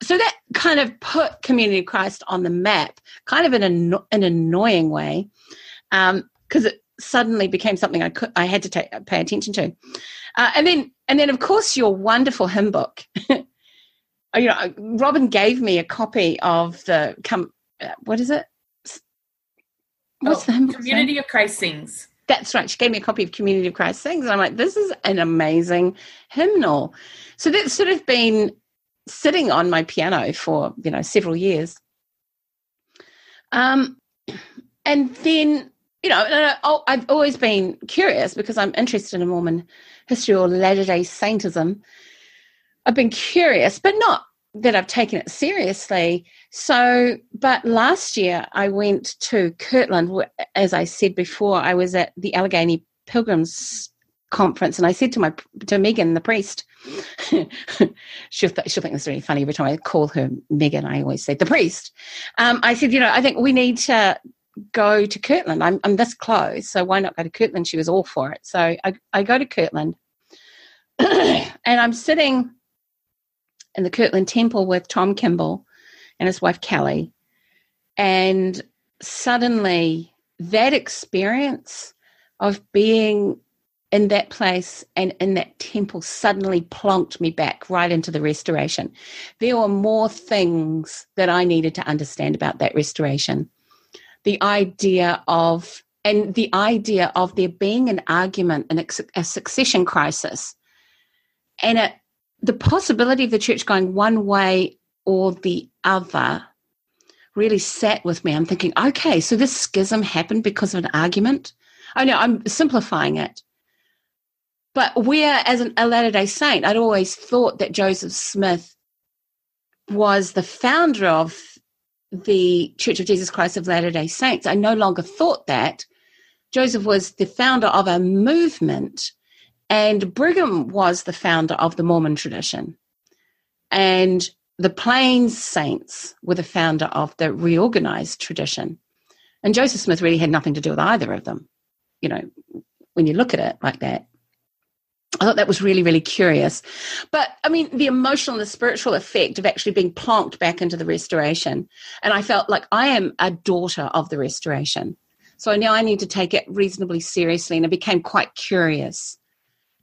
so that kind of put Community of Christ on the map, kind of in an, an annoying way, because um, it suddenly became something I could I had to take, pay attention to, uh, and then and then of course your wonderful hymn book. you know, Robin gave me a copy of the come. Uh, what is it? What's oh, the hymn book? Community of Christ sings. That's right. She gave me a copy of Community of Christ Sings. And I'm like, this is an amazing hymnal. So that's sort of been sitting on my piano for you know several years. Um, and then you know, oh, I've always been curious because I'm interested in Mormon history or Latter day Saintism. I've been curious, but not that I've taken it seriously. So, but last year I went to Kirtland. As I said before, I was at the Allegheny Pilgrims conference, and I said to my to Megan, the priest, she'll, th- she'll think this is really funny every time I call her Megan. I always say the priest. Um, I said, you know, I think we need to go to Kirtland. I'm, I'm this close, so why not go to Kirtland? She was all for it. So I, I go to Kirtland, and I'm sitting in the Kirtland Temple with Tom Kimball and his wife Kelly. And suddenly, that experience of being in that place and in that temple suddenly plonked me back right into the restoration. There were more things that I needed to understand about that restoration. The idea of, and the idea of there being an argument and a succession crisis, and the possibility of the church going one way or the other really sat with me. I'm thinking, okay, so this schism happened because of an argument. Oh, I know I'm simplifying it. But where, as an, a Latter day Saint, I'd always thought that Joseph Smith was the founder of the Church of Jesus Christ of Latter day Saints. I no longer thought that. Joseph was the founder of a movement and Brigham was the founder of the Mormon tradition. And the Plains Saints were the founder of the reorganized tradition. And Joseph Smith really had nothing to do with either of them, you know, when you look at it like that. I thought that was really, really curious. But I mean, the emotional and the spiritual effect of actually being plonked back into the restoration. And I felt like I am a daughter of the restoration. So now I need to take it reasonably seriously. And I became quite curious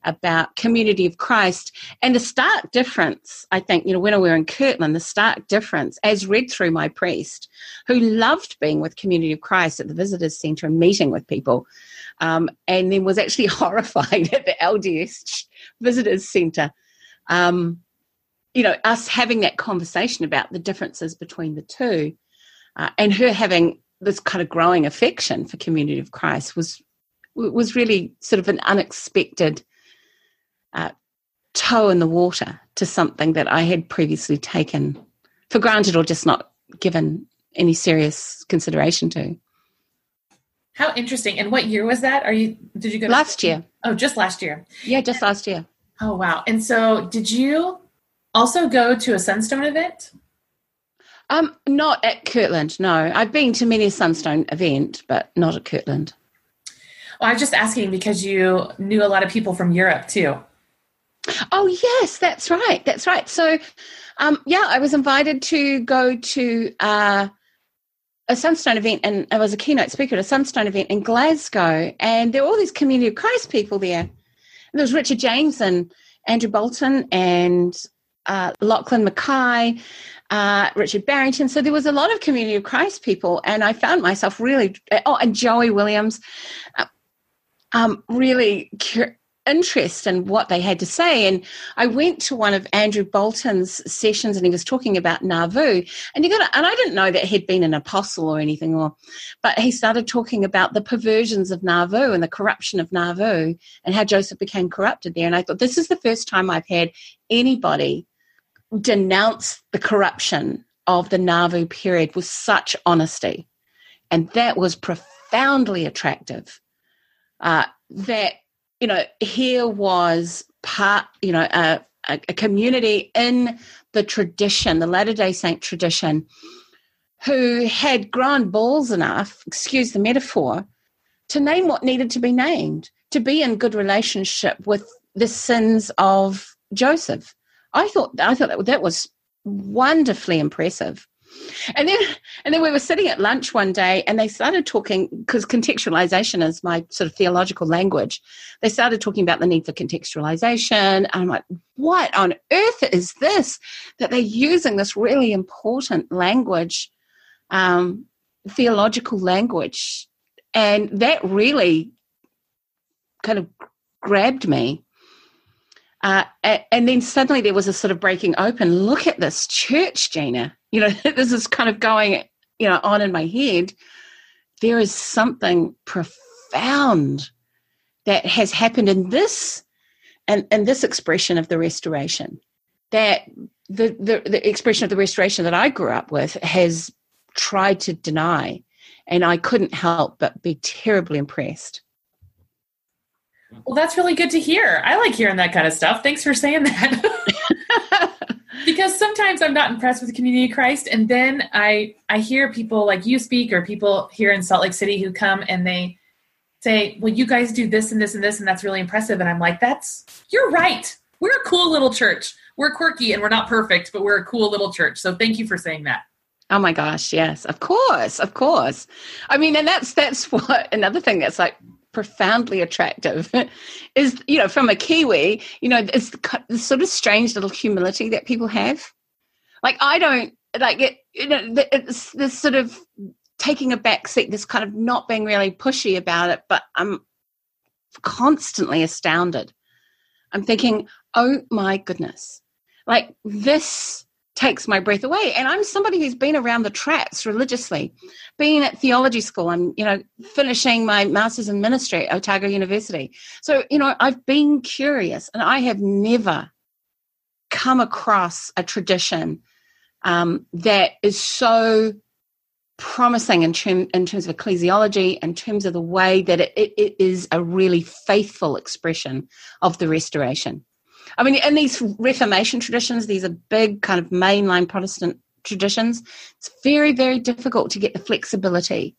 about community of Christ and the stark difference, I think, you know, when we were in Kirtland, the stark difference, as read through my priest, who loved being with community of Christ at the visitors centre and meeting with people, um, and then was actually horrified at the LDS visitors centre. Um, you know, us having that conversation about the differences between the two, uh, and her having this kind of growing affection for community of Christ was was really sort of an unexpected toe in the water to something that I had previously taken for granted or just not given any serious consideration to. How interesting! And what year was that? Are you? Did you go last year? Oh, just last year. Yeah, just last year. Oh wow! And so, did you also go to a Sunstone event? Um, not at Kirtland. No, I've been to many a Sunstone event, but not at Kirtland. Well, I was just asking because you knew a lot of people from Europe too. Oh yes, that's right. That's right. So, um, yeah, I was invited to go to uh, a Sunstone event, and I was a keynote speaker at a Sunstone event in Glasgow, and there were all these Community of Christ people there. And there was Richard James and Andrew Bolton and uh, Lachlan Mackay, uh, Richard Barrington. So there was a lot of Community of Christ people, and I found myself really oh, and Joey Williams, uh, um, really. Cur- interest in what they had to say. And I went to one of Andrew Bolton's sessions and he was talking about Nauvoo. And you got and I didn't know that he'd been an apostle or anything, or but he started talking about the perversions of Nauvoo and the corruption of Nauvoo and how Joseph became corrupted there. And I thought this is the first time I've had anybody denounce the corruption of the Nauvoo period with such honesty. And that was profoundly attractive. Uh, that you know, here was part, you know, a, a, a community in the tradition, the Latter day Saint tradition, who had grown balls enough, excuse the metaphor, to name what needed to be named, to be in good relationship with the sins of Joseph. I thought I thought that, that was wonderfully impressive. And then, and then we were sitting at lunch one day, and they started talking because contextualization is my sort of theological language. They started talking about the need for contextualization, and I'm like, "What on earth is this? That they're using this really important language, um, theological language, and that really kind of grabbed me." Uh, and then suddenly there was a sort of breaking open. Look at this church, Gina. You know, this is kind of going, you know, on in my head. there is something profound that has happened in this and, and this expression of the restoration that the, the, the expression of the restoration that I grew up with has tried to deny. And I couldn't help but be terribly impressed. Well, that's really good to hear. I like hearing that kind of stuff. Thanks for saying that. because sometimes I'm not impressed with the community of Christ, and then I I hear people like you speak or people here in Salt Lake City who come and they say, "Well, you guys do this and this and this, and that's really impressive." And I'm like, "That's you're right. We're a cool little church. We're quirky and we're not perfect, but we're a cool little church." So thank you for saying that. Oh my gosh, yes, of course, of course. I mean, and that's that's what another thing that's like profoundly attractive is you know from a kiwi you know it's the, sort of strange little humility that people have. Like i don't like it you know it's this sort of taking a back seat this kind of not being really pushy about it but i'm constantly astounded. I'm thinking oh my goodness. Like this takes my breath away. And I'm somebody who's been around the traps religiously, being at theology school. I'm, you know, finishing my master's in ministry at Otago University. So, you know, I've been curious and I have never come across a tradition um, that is so promising in, term, in terms of ecclesiology, in terms of the way that it, it, it is a really faithful expression of the restoration. I mean, in these Reformation traditions, these are big kind of mainline Protestant traditions. It's very, very difficult to get the flexibility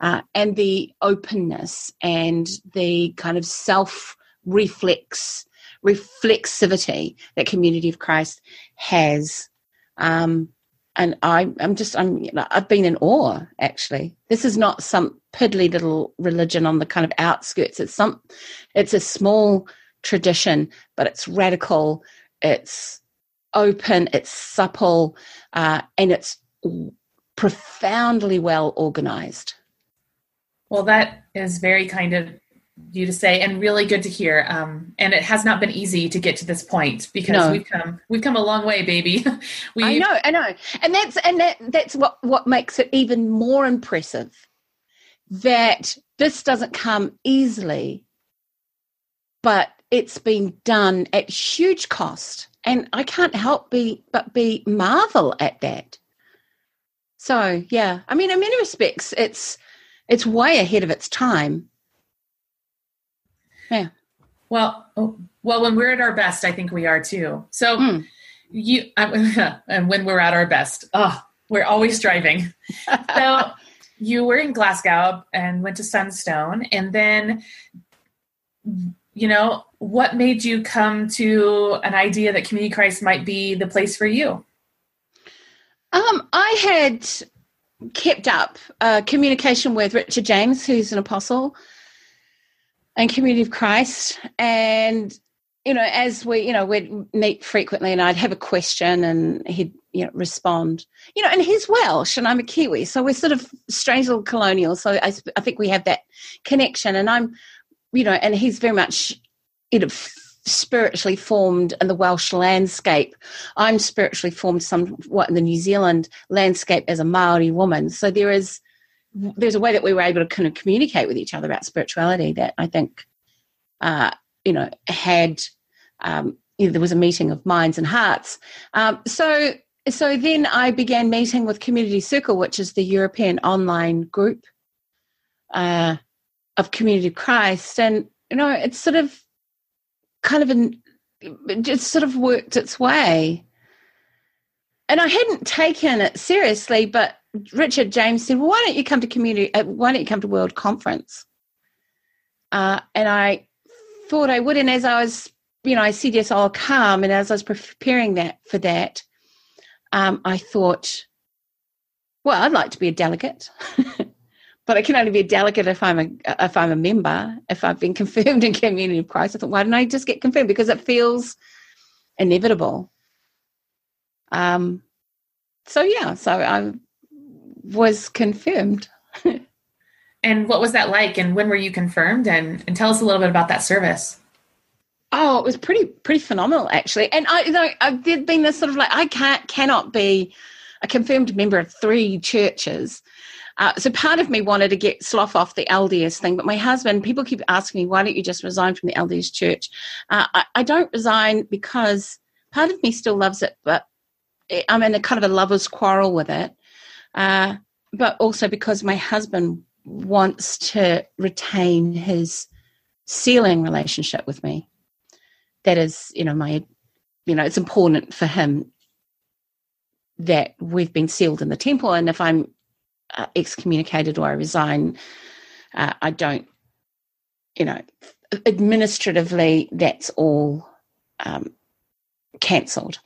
uh, and the openness and the kind of self reflex reflexivity that Community of Christ has. Um, and I, I'm just, I'm, you know, I've been in awe. Actually, this is not some piddly little religion on the kind of outskirts. It's some, it's a small tradition, but it's radical, it's open, it's supple, uh, and it's profoundly well organized. Well, that is very kind of you to say, and really good to hear. Um, and it has not been easy to get to this point because no. we've come we've come a long way, baby. we I know, I know, and that's and that that's what what makes it even more impressive that this doesn't come easily, but it's been done at huge cost and i can't help be but be marvel at that. So yeah i mean in many respects it's it's way ahead of its time. Yeah. Well well when we're at our best i think we are too. So mm. you and when we're at our best oh we're always striving. So you were in glasgow and went to sunstone and then you know, what made you come to an idea that Community Christ might be the place for you? Um, I had kept up uh, communication with Richard James, who's an apostle, and Community of Christ. And, you know, as we, you know, we'd meet frequently and I'd have a question and he'd, you know, respond. You know, and he's Welsh and I'm a Kiwi. So we're sort of strange little colonial. So I, I think we have that connection. And I'm you know, and he's very much you know, spiritually formed in the Welsh landscape. I'm spiritually formed somewhat in the New Zealand landscape as a Maori woman. So there is there's a way that we were able to kind of communicate with each other about spirituality that I think, uh, you know, had um, you know, there was a meeting of minds and hearts. Um, so so then I began meeting with Community Circle, which is the European online group. Uh, of community of Christ. And, you know, it's sort of kind of an, it just sort of worked its way. And I hadn't taken it seriously, but Richard James said, well, why don't you come to community, uh, why don't you come to World Conference? Uh, and I thought I would. And as I was, you know, I said, yes, I'll come. And as I was preparing that for that, um, I thought, well, I'd like to be a delegate. but I can only be a delegate if I'm a if I'm a member. If I've been confirmed in Community of Christ, I thought, why don't I just get confirmed? Because it feels inevitable. Um. So yeah, so I was confirmed. and what was that like? And when were you confirmed? And and tell us a little bit about that service. Oh, it was pretty pretty phenomenal actually. And I you know I've been this sort of like I can't cannot be a confirmed member of three churches. Uh, so part of me wanted to get slough off the LDS thing, but my husband, people keep asking me, why don't you just resign from the LDS church? Uh, I, I, don't resign because part of me still loves it, but I'm in a kind of a lover's quarrel with it. Uh, but also because my husband wants to retain his sealing relationship with me. That is, you know, my, you know, it's important for him that we've been sealed in the temple. And if I'm uh, excommunicated or I resign, uh, I don't, you know, administratively, that's all um, cancelled.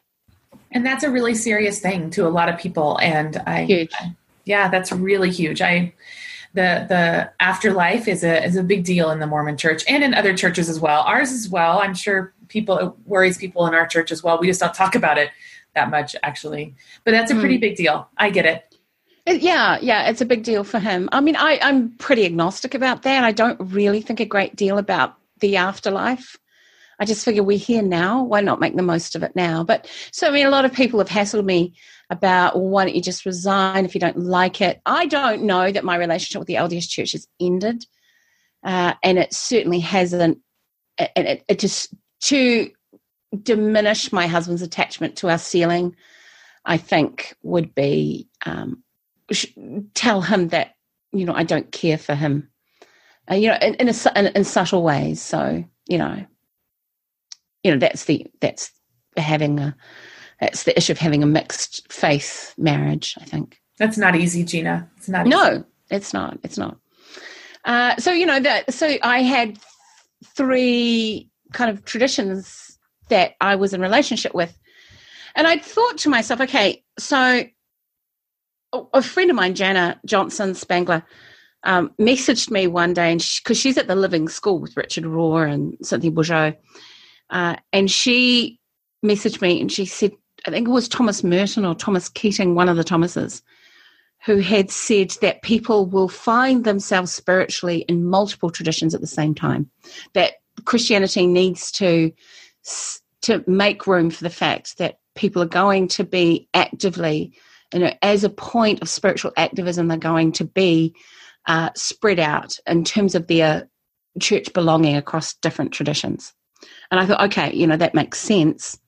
And that's a really serious thing to a lot of people. And I, huge. I, yeah, that's really huge. I, the the afterlife is a is a big deal in the Mormon Church and in other churches as well. Ours as well. I'm sure people it worries people in our church as well. We just don't talk about it that much actually, but that's a pretty mm. big deal. I get it. Yeah, yeah, it's a big deal for him. I mean, I, I'm pretty agnostic about that. I don't really think a great deal about the afterlife. I just figure we're here now. Why not make the most of it now? But so, I mean, a lot of people have hassled me about well, why don't you just resign if you don't like it. I don't know that my relationship with the LDS Church has ended, uh, and it certainly hasn't. And it, it just to diminish my husband's attachment to our sealing, I think would be um, tell him that you know I don't care for him, uh, you know, in in, a, in in subtle ways. So you know, you know that's the that's having a it's the issue of having a mixed faith marriage. I think that's not easy, Gina. It's not. No, easy. it's not. It's not. Uh, so you know that. So I had three kind of traditions that I was in relationship with, and I thought to myself, okay, so a friend of mine, Jana Johnson Spangler, um, messaged me one day, and because she, she's at the Living School with Richard Rohr and Cynthia Bourgeault, uh, and she messaged me and she said, I think it was Thomas Merton or Thomas Keating, one of the Thomases, who had said that people will find themselves spiritually in multiple traditions at the same time. That Christianity needs to to make room for the fact that people are going to be actively, you know, as a point of spiritual activism, they're going to be uh, spread out in terms of their church belonging across different traditions. And I thought, okay, you know, that makes sense.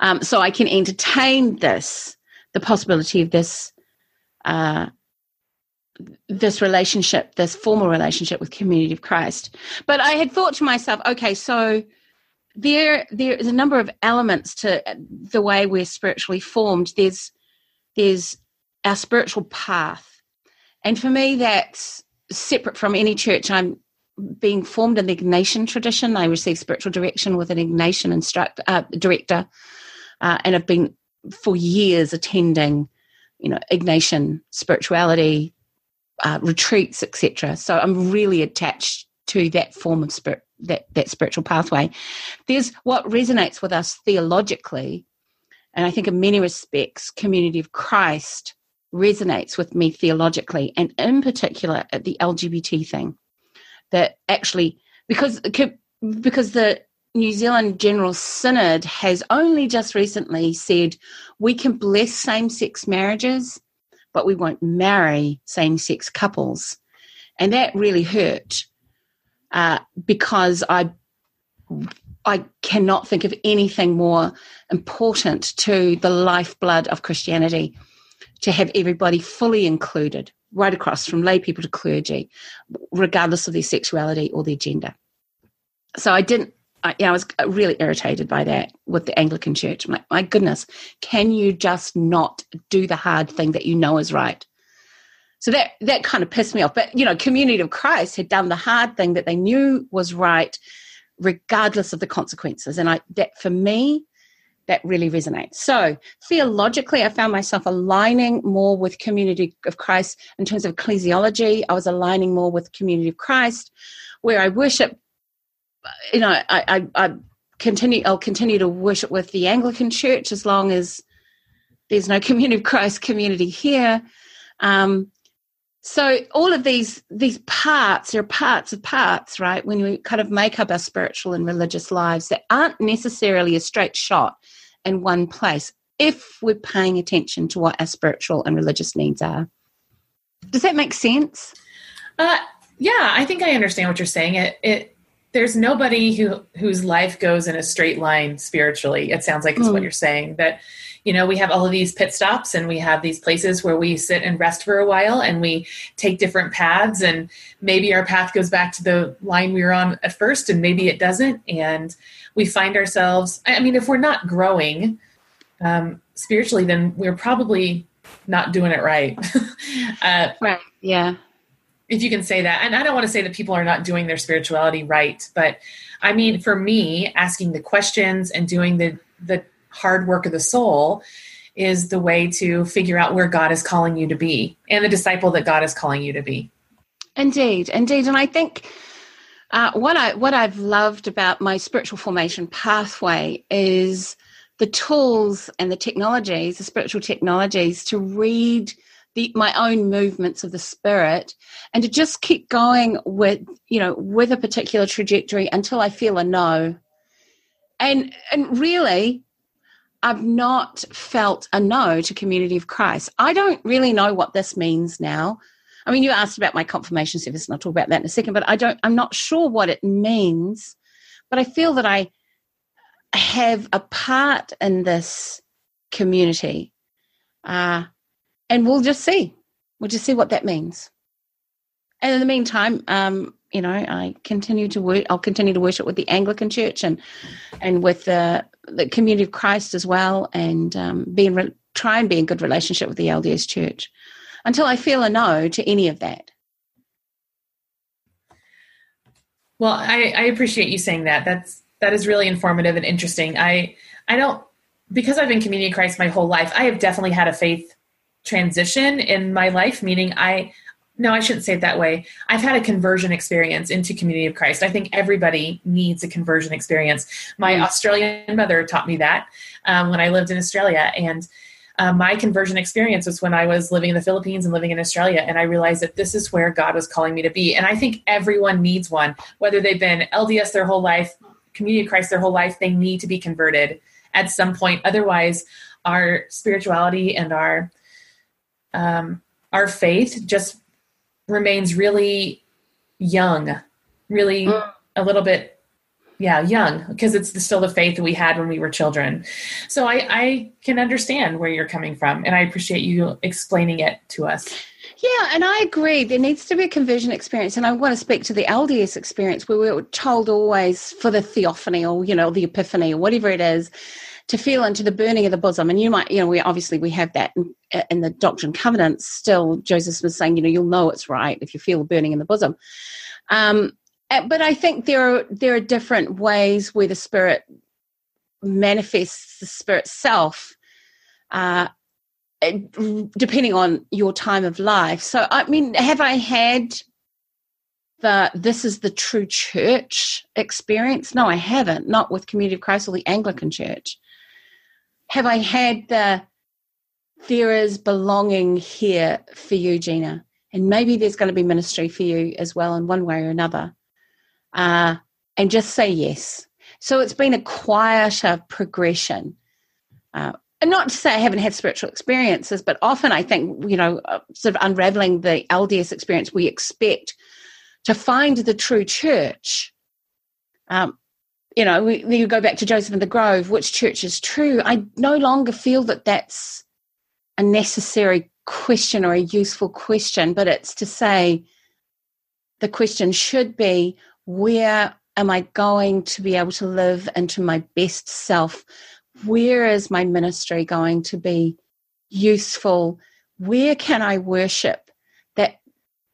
Um, so I can entertain this, the possibility of this, uh, this relationship, this formal relationship with Community of Christ. But I had thought to myself, okay, so there there is a number of elements to the way we're spiritually formed. There's there's our spiritual path, and for me, that's separate from any church. I'm being formed in the Ignatian tradition. I received spiritual direction with an Ignatian instructor, uh, director, uh, and have been for years attending, you know, Ignatian spirituality uh, retreats, etc. So I'm really attached to that form of spirit, that that spiritual pathway. There's what resonates with us theologically, and I think in many respects, Community of Christ resonates with me theologically, and in particular at the LGBT thing that actually because because the New Zealand General Synod has only just recently said we can bless same sex marriages, but we won't marry same sex couples. And that really hurt uh, because I, I cannot think of anything more important to the lifeblood of Christianity to have everybody fully included right across from lay people to clergy, regardless of their sexuality or their gender. So I didn't. I, you know, I was really irritated by that with the Anglican Church. I'm like, my goodness, can you just not do the hard thing that you know is right? So that that kind of pissed me off. But you know, Community of Christ had done the hard thing that they knew was right, regardless of the consequences. And I that for me that really resonates. So, theologically, I found myself aligning more with Community of Christ in terms of ecclesiology. I was aligning more with Community of Christ, where I worship. You know, I, I, I continue. I'll continue to worship with the Anglican Church as long as there's no Community of Christ community here. Um, so all of these these parts are parts of parts, right? When we kind of make up our spiritual and religious lives that aren't necessarily a straight shot in one place. if we're paying attention to what our spiritual and religious needs are. Does that make sense? Uh, yeah, I think I understand what you're saying. It, it there's nobody who whose life goes in a straight line spiritually. It sounds like it's mm. what hmm. you're saying that you know we have all of these pit stops and we have these places where we sit and rest for a while and we take different paths and maybe our path goes back to the line we were on at first and maybe it doesn't and we find ourselves i mean if we're not growing um, spiritually then we're probably not doing it right uh, right yeah if you can say that. And I don't want to say that people are not doing their spirituality right, but I mean, for me, asking the questions and doing the the hard work of the soul is the way to figure out where God is calling you to be and the disciple that God is calling you to be. Indeed, indeed, and I think uh, what I what I've loved about my spiritual formation pathway is the tools and the technologies, the spiritual technologies, to read the, my own movements of the spirit and to just keep going with you know with a particular trajectory until i feel a no. And and really i've not felt a no to community of christ. I don't really know what this means now. I mean you asked about my confirmation service and i'll talk about that in a second but i don't i'm not sure what it means but i feel that i have a part in this community. Uh, and we'll just see. We'll just see what that means. And in the meantime, um, you know, I continue to work. I'll continue to worship with the Anglican Church and and with the the Community of Christ as well, and um, be in re- try and be in good relationship with the LDS Church until I feel a no to any of that. Well, I, I appreciate you saying that. That's that is really informative and interesting. I I don't because I've been Community of Christ my whole life. I have definitely had a faith transition in my life, meaning I, no, I shouldn't say it that way. I've had a conversion experience into Community of Christ. I think everybody needs a conversion experience. My mm. Australian mother taught me that um, when I lived in Australia. And uh, my conversion experience was when I was living in the Philippines and living in Australia. And I realized that this is where God was calling me to be. And I think everyone needs one, whether they've been LDS their whole life, Community of Christ their whole life, they need to be converted at some point. Otherwise, our spirituality and our um, our faith just remains really young, really mm. a little bit, yeah, young, because it's still the faith that we had when we were children. So I, I can understand where you're coming from, and I appreciate you explaining it to us. Yeah, and I agree. There needs to be a conversion experience, and I want to speak to the LDS experience where we were told always for the theophany or you know the epiphany or whatever it is to feel into the burning of the bosom. And you might, you know, we obviously we have that in, in the Doctrine and Covenants. Still, Joseph was saying, you know, you'll know it's right if you feel the burning in the bosom. Um, but I think there are there are different ways where the spirit manifests the spirit self. Uh, depending on your time of life. So, I mean, have I had the this is the true church experience? No, I haven't. Not with Community of Christ or the Anglican Church have I had the there is belonging here for you, Gina, and maybe there's going to be ministry for you as well in one way or another. Uh, and just say yes. So it's been a quieter progression. Uh, and not to say I haven't had spiritual experiences, but often I think, you know, uh, sort of unraveling the LDS experience, we expect to find the true church. Um, you know, we, you go back to Joseph in the Grove, which church is true? I no longer feel that that's a necessary question or a useful question, but it's to say the question should be where am I going to be able to live into my best self? Where is my ministry going to be useful? Where can I worship that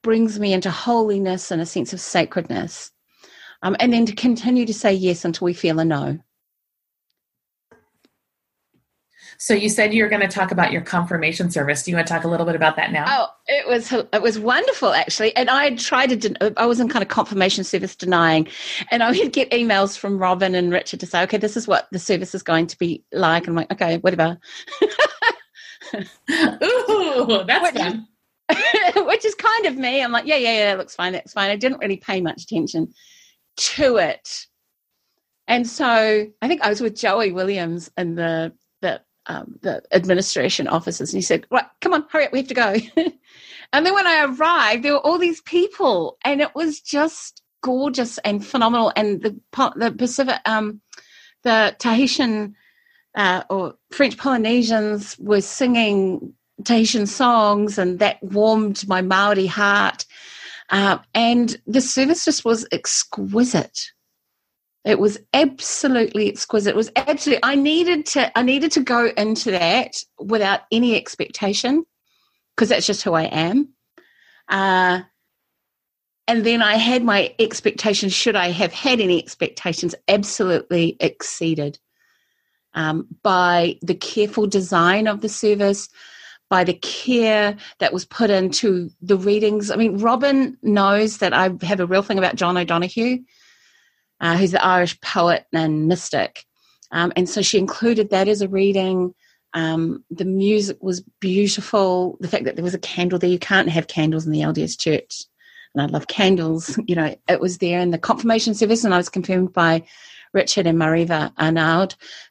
brings me into holiness and a sense of sacredness? Um, and then to continue to say yes until we feel a no. So you said you were going to talk about your confirmation service. Do you want to talk a little bit about that now? Oh, it was it was wonderful actually, and I tried to. I was in kind of confirmation service denying, and I would get emails from Robin and Richard to say, "Okay, this is what the service is going to be like," and I'm like, "Okay, whatever." Ooh, that's which, fun. which is kind of me. I'm like, "Yeah, yeah, yeah, it looks fine. That's fine." I didn't really pay much attention to it. And so I think I was with Joey Williams in the the um, the administration officers, and he said, "Right, come on, hurry up, we have to go." and then when I arrived, there were all these people, and it was just gorgeous and phenomenal. And the the Pacific, um, the Tahitian uh, or French Polynesians were singing Tahitian songs, and that warmed my Maori heart. Uh, and the service just was exquisite. It was absolutely exquisite. It was absolutely. I needed to. I needed to go into that without any expectation, because that's just who I am. Uh, and then I had my expectations. Should I have had any expectations? Absolutely exceeded um, by the careful design of the service, by the care that was put into the readings. I mean, Robin knows that I have a real thing about John O'Donohue uh, who's the Irish poet and mystic. Um, and so she included that as a reading. Um, the music was beautiful. The fact that there was a candle there, you can't have candles in the LDS church. And I love candles. You know, it was there in the confirmation service, and I was confirmed by Richard and Mareva Arnaud,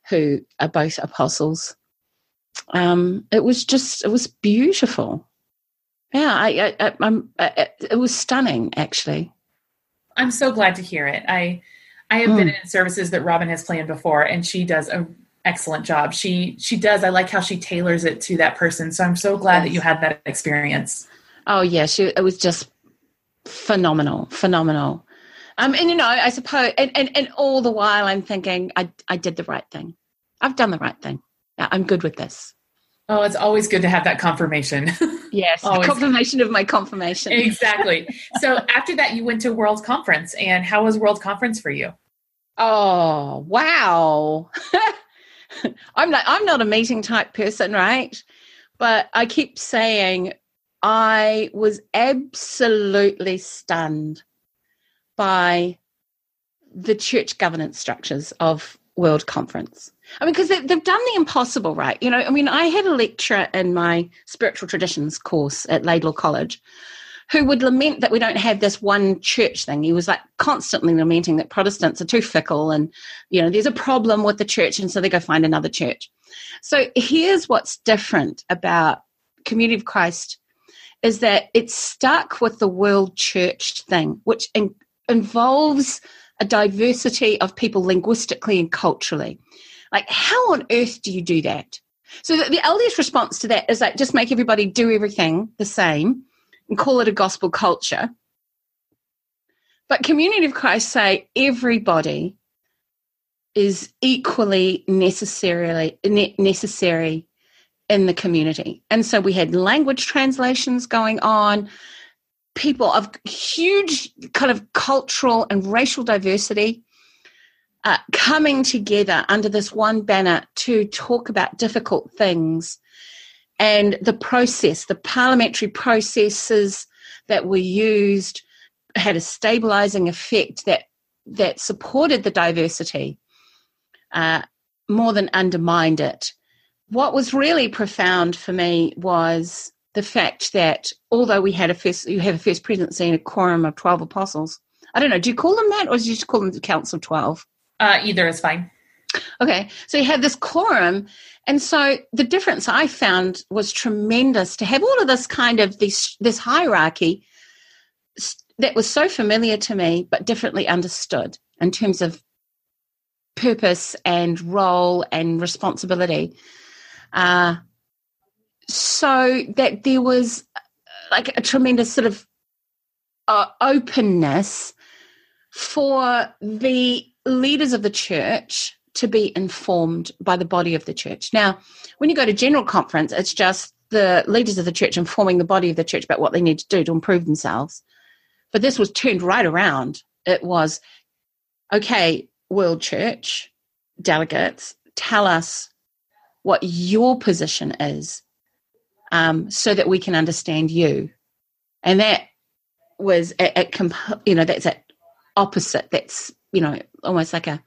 who are both apostles. Um, it was just, it was beautiful. Yeah, I, I, I, I, it was stunning, actually. I'm so glad to hear it. I I have mm. been in services that Robin has planned before, and she does an excellent job. She she does. I like how she tailors it to that person. So I'm so glad yes. that you had that experience. Oh yeah, she it was just phenomenal, phenomenal. Um, and you know, I suppose, and, and and all the while, I'm thinking, I I did the right thing. I've done the right thing. I'm good with this. Oh, it's always good to have that confirmation. Yes, confirmation of my confirmation. exactly. So after that, you went to World Conference, and how was World Conference for you? Oh wow! I'm not. I'm not a meeting type person, right? But I keep saying I was absolutely stunned by the church governance structures of World Conference. I mean, because they, have done the impossible, right? You know, I mean, I had a lecturer in my spiritual traditions course at Laidlaw College who would lament that we don't have this one church thing. He was like constantly lamenting that Protestants are too fickle and, you know, there's a problem with the church, and so they go find another church. So here's what's different about Community of Christ is that it's stuck with the world church thing, which in, involves a diversity of people linguistically and culturally. Like, how on earth do you do that? So the, the LDS response to that is like just make everybody do everything the same and call it a gospel culture. But Community of Christ say everybody is equally necessarily necessary in the community. And so we had language translations going on, people of huge kind of cultural and racial diversity uh, coming together under this one banner to talk about difficult things and the process, the parliamentary processes that were used had a stabilizing effect that that supported the diversity uh, more than undermined it. What was really profound for me was the fact that although we had a first, you have a first presidency and a quorum of twelve apostles. I don't know. Do you call them that, or do you just call them the Council of Twelve? Uh, either is fine. Okay, so you have this quorum, and so the difference I found was tremendous to have all of this kind of this this hierarchy that was so familiar to me, but differently understood in terms of purpose and role and responsibility. Uh, so that there was like a tremendous sort of uh, openness for the leaders of the church to be informed by the body of the church. Now, when you go to general conference, it's just the leaders of the church informing the body of the church about what they need to do to improve themselves. But this was turned right around. It was, okay, World Church delegates, tell us what your position is um, so that we can understand you. And that was, at, at you know, that's at opposite. That's, you know, almost like a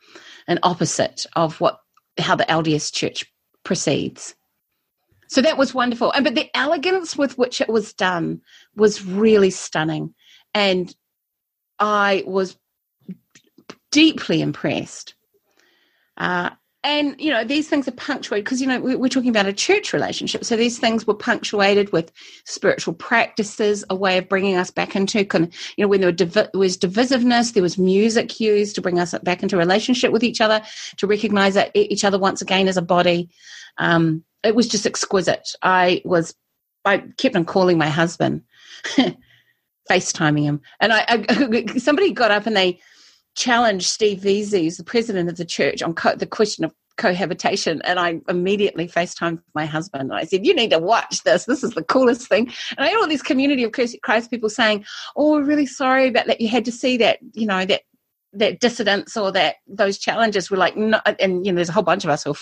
an opposite of what how the LDS church proceeds. So that was wonderful. And but the elegance with which it was done was really stunning. And I was deeply impressed. Uh, and you know these things are punctuated because you know we're talking about a church relationship. So these things were punctuated with spiritual practices a way of bringing us back into kind you know when there was divisiveness there was music used to bring us back into relationship with each other to recognize that each other once again as a body. Um, it was just exquisite. I was i kept on calling my husband facetiming him. And I, I somebody got up and they challenged Steve Veazey, who's the president of the church, on co- the question of cohabitation. And I immediately FaceTimed my husband. and I said, You need to watch this. This is the coolest thing. And I had all these community of Christ people saying, Oh, we're really sorry about that. You had to see that, you know, that that dissidence or that those challenges were like, no, and you know, there's a whole bunch of us who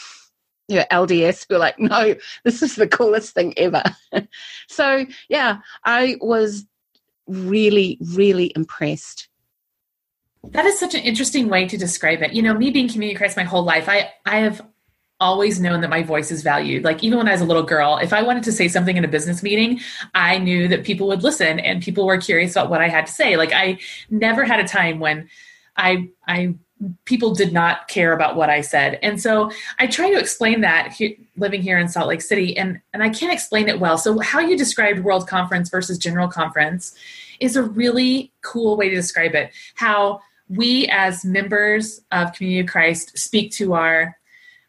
you know, LDS who are like, no, this is the coolest thing ever. so yeah, I was really, really impressed that is such an interesting way to describe it. You know, me being community Christ my whole life, I I have always known that my voice is valued. Like even when I was a little girl, if I wanted to say something in a business meeting, I knew that people would listen and people were curious about what I had to say. Like I never had a time when I I people did not care about what I said. And so I try to explain that living here in Salt Lake City and and I can't explain it well. So how you described World Conference versus General Conference is a really cool way to describe it. How we as members of community of christ speak to our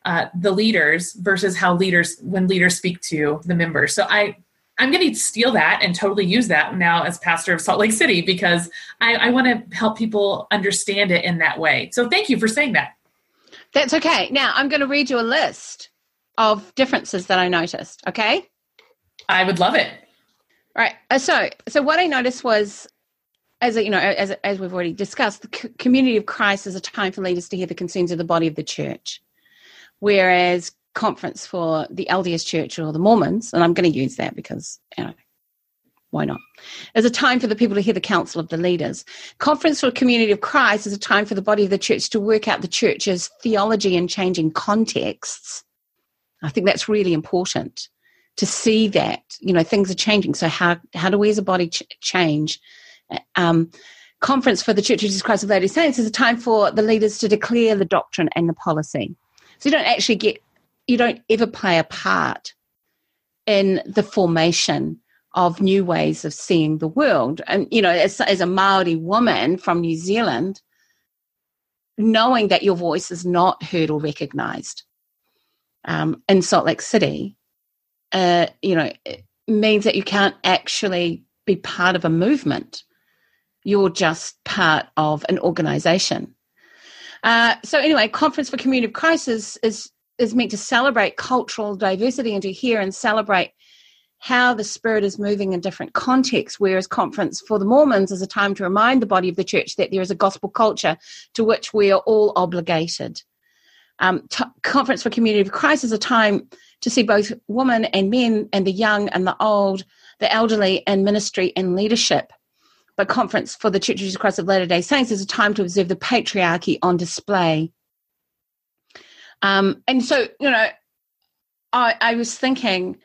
uh, the leaders versus how leaders when leaders speak to the members. So i i'm going to steal that and totally use that now as pastor of salt lake city because i, I want to help people understand it in that way. So thank you for saying that. That's okay. Now i'm going to read you a list of differences that i noticed okay? I would love it. All right. Uh, so so what i noticed was as you know, as as we've already discussed, the community of Christ is a time for leaders to hear the concerns of the body of the church, whereas conference for the LDS Church or the Mormons, and I'm going to use that because you know why not? Is a time for the people to hear the counsel of the leaders. Conference for community of Christ is a time for the body of the church to work out the church's theology and changing contexts. I think that's really important to see that you know things are changing. So how how do we as a body ch- change? Um, conference for the Church of Jesus Christ of Latter-day Saints is a time for the leaders to declare the doctrine and the policy. So you don't actually get, you don't ever play a part in the formation of new ways of seeing the world. And, you know, as, as a Maori woman from New Zealand, knowing that your voice is not heard or recognized um, in Salt Lake City, uh, you know, means that you can't actually be part of a movement you're just part of an organization. Uh, so anyway, Conference for Community of Christ is, is, meant to celebrate cultural diversity and to hear and celebrate how the Spirit is moving in different contexts, whereas Conference for the Mormons is a time to remind the body of the church that there is a gospel culture to which we are all obligated. Um, t- Conference for Community of Christ is a time to see both women and men and the young and the old, the elderly and ministry and leadership but conference for the Church of Jesus Christ of Latter day Saints is a time to observe the patriarchy on display. Um, and so, you know, I, I was thinking,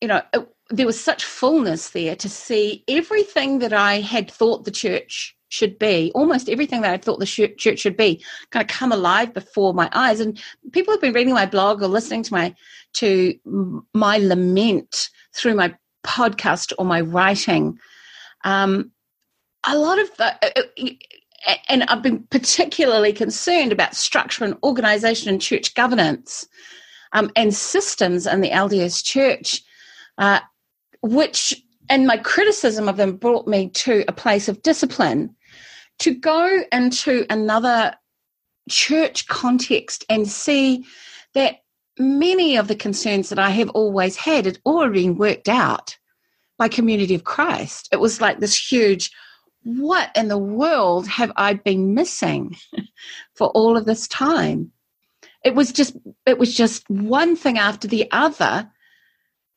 you know, it, there was such fullness there to see everything that I had thought the church should be, almost everything that I thought the church should be, kind of come alive before my eyes. And people have been reading my blog or listening to my to my lament through my podcast or my writing. Um, a lot of the, uh, uh, and I've been particularly concerned about structure and organization and church governance um, and systems in the LDS church, uh, which, and my criticism of them brought me to a place of discipline to go into another church context and see that many of the concerns that I have always had had already been worked out by Community of Christ. It was like this huge what in the world have I been missing for all of this time? It was just it was just one thing after the other,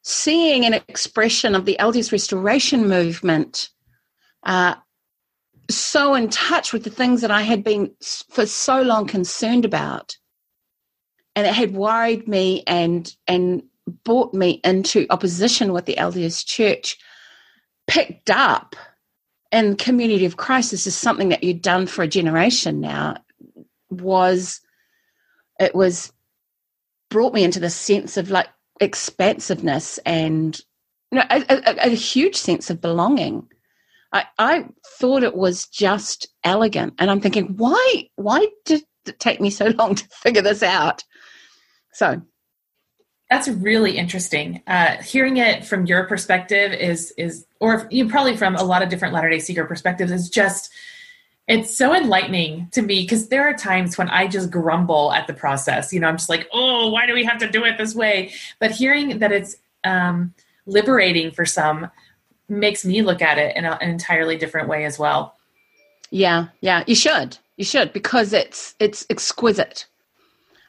seeing an expression of the LDS restoration movement uh, so in touch with the things that I had been for so long concerned about. And it had worried me and and brought me into opposition with the LDS church, picked up and community of crisis is something that you'd done for a generation now was it was brought me into the sense of like expansiveness and you know a, a, a huge sense of belonging. I, I thought it was just elegant, and I'm thinking, why why did it take me so long to figure this out? So that's really interesting. Uh, hearing it from your perspective is is, or you probably from a lot of different Latter Day Seeker perspectives, is just it's so enlightening to me because there are times when I just grumble at the process. You know, I'm just like, oh, why do we have to do it this way? But hearing that it's um, liberating for some makes me look at it in a, an entirely different way as well. Yeah, yeah, you should, you should because it's it's exquisite,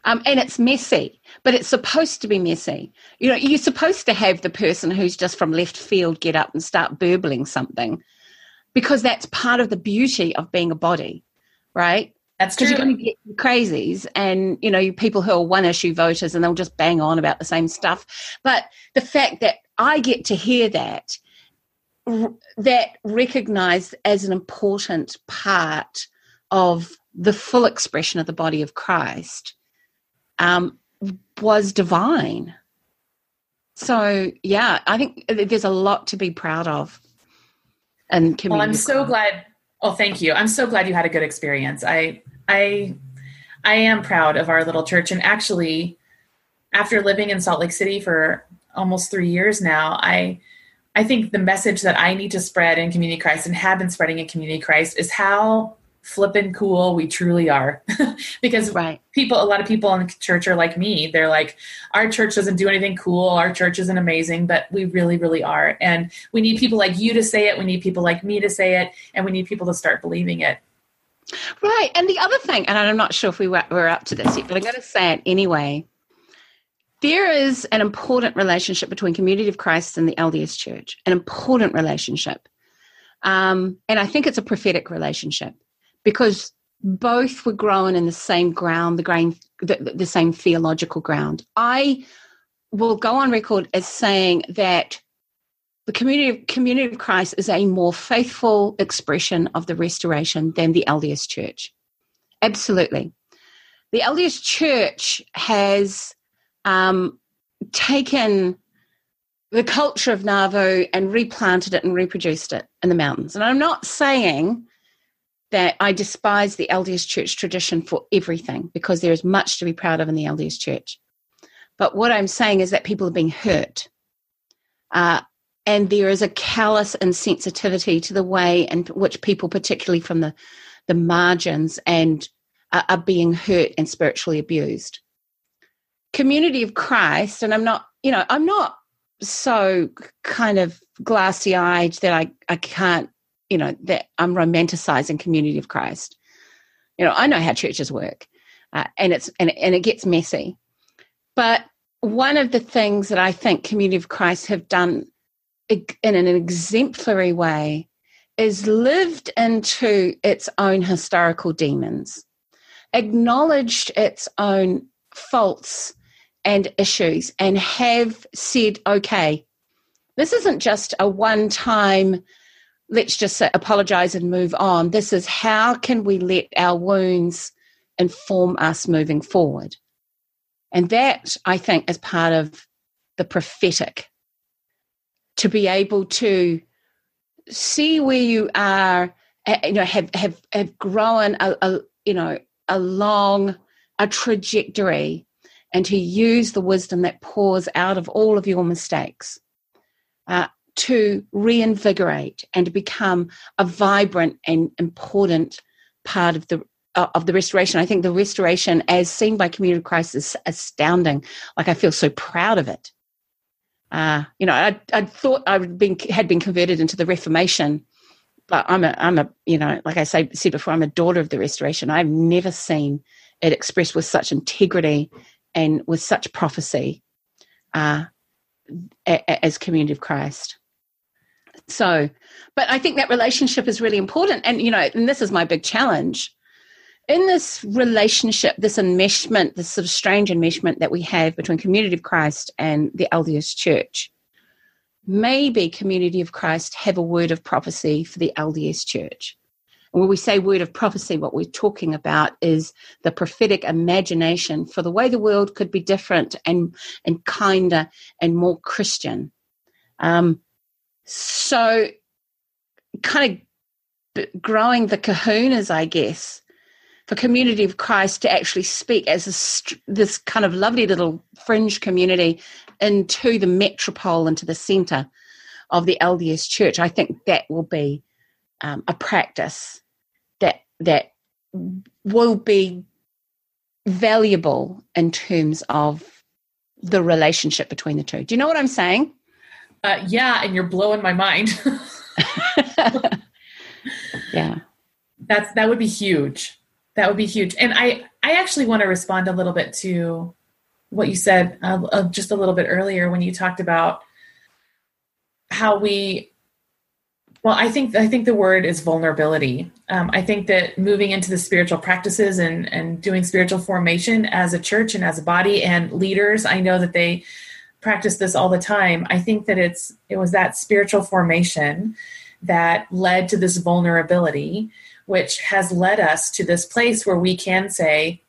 um, and it's messy, but it's supposed to be messy. You know, you're supposed to have the person who's just from left field get up and start burbling something because that's part of the beauty of being a body, right? That's true. Because you're going to get crazies and, you know, people who are one issue voters and they'll just bang on about the same stuff. But the fact that I get to hear that, that recognized as an important part of the full expression of the body of Christ um, was divine. So, yeah, I think there's a lot to be proud of and. Well, I'm so glad. Oh, thank you. I'm so glad you had a good experience. I, I, I am proud of our little church. And actually, after living in Salt Lake City for almost three years now, I, I think the message that I need to spread in Community Christ and have been spreading in Community Christ is how flippin' cool we truly are. Because right. people a lot of people in the church are like me. They're like our church doesn't do anything cool. Our church isn't amazing but we really really are. And we need people like you to say it. We need people like me to say it. And we need people to start believing it. Right. And the other thing and i'm not sure if we were, we're up to this yet but i'm going to say it anyway. There is an important relationship between community of christ and the lds church an important relationship. Um, and i think it's a prophetic relationship because both were grown in the same ground, the, grain, the, the same theological ground. I will go on record as saying that the community, community of Christ is a more faithful expression of the restoration than the LDS Church. Absolutely. The LDS Church has um, taken the culture of Nauvoo and replanted it and reproduced it in the mountains. And I'm not saying that I despise the LDS Church tradition for everything because there is much to be proud of in the LDS Church. But what I'm saying is that people are being hurt. Uh, and there is a callous insensitivity to the way in which people, particularly from the, the margins, and are being hurt and spiritually abused. Community of Christ, and I'm not, you know, I'm not so kind of glassy eyed that I, I can't you know that i'm romanticizing community of christ. You know i know how churches work uh, and it's and, and it gets messy. But one of the things that i think community of christ have done in an exemplary way is lived into its own historical demons acknowledged its own faults and issues and have said okay this isn't just a one time let's just say, apologize and move on. This is how can we let our wounds inform us moving forward? And that, I think, is part of the prophetic to be able to see where you are, you know, have have have grown a, a you know along a trajectory, and to use the wisdom that pours out of all of your mistakes. Uh, to reinvigorate and become a vibrant and important part of the uh, of the restoration. I think the restoration, as seen by Community of Christ, is astounding. Like I feel so proud of it. Uh, you know, I I thought I been had been converted into the Reformation, but I'm a I'm a you know, like I say said before, I'm a daughter of the Restoration. I've never seen it expressed with such integrity and with such prophecy uh, as Community of Christ. So, but I think that relationship is really important. And, you know, and this is my big challenge. In this relationship, this enmeshment, this sort of strange enmeshment that we have between Community of Christ and the LDS Church, maybe Community of Christ have a word of prophecy for the LDS Church. And when we say word of prophecy, what we're talking about is the prophetic imagination for the way the world could be different and, and kinder and more Christian. Um, so, kind of growing the kahunas, I guess, for Community of Christ to actually speak as a, this kind of lovely little fringe community into the metropole, into the centre of the LDS Church. I think that will be um, a practice that that will be valuable in terms of the relationship between the two. Do you know what I'm saying? Uh, yeah, and you're blowing my mind. yeah, that's that would be huge. That would be huge. And I I actually want to respond a little bit to what you said uh, uh, just a little bit earlier when you talked about how we well i think i think the word is vulnerability um, i think that moving into the spiritual practices and and doing spiritual formation as a church and as a body and leaders i know that they practice this all the time i think that it's it was that spiritual formation that led to this vulnerability which has led us to this place where we can say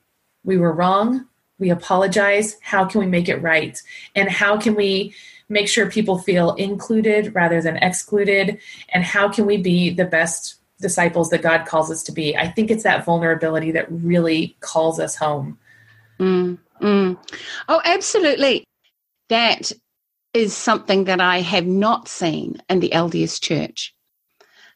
we were wrong. We apologize. How can we make it right? And how can we make sure people feel included rather than excluded? And how can we be the best disciples that god calls us to be? I think it's that vulnerability that really calls us home. Mm, mm. oh absolutely that is something that i have not seen in the lds church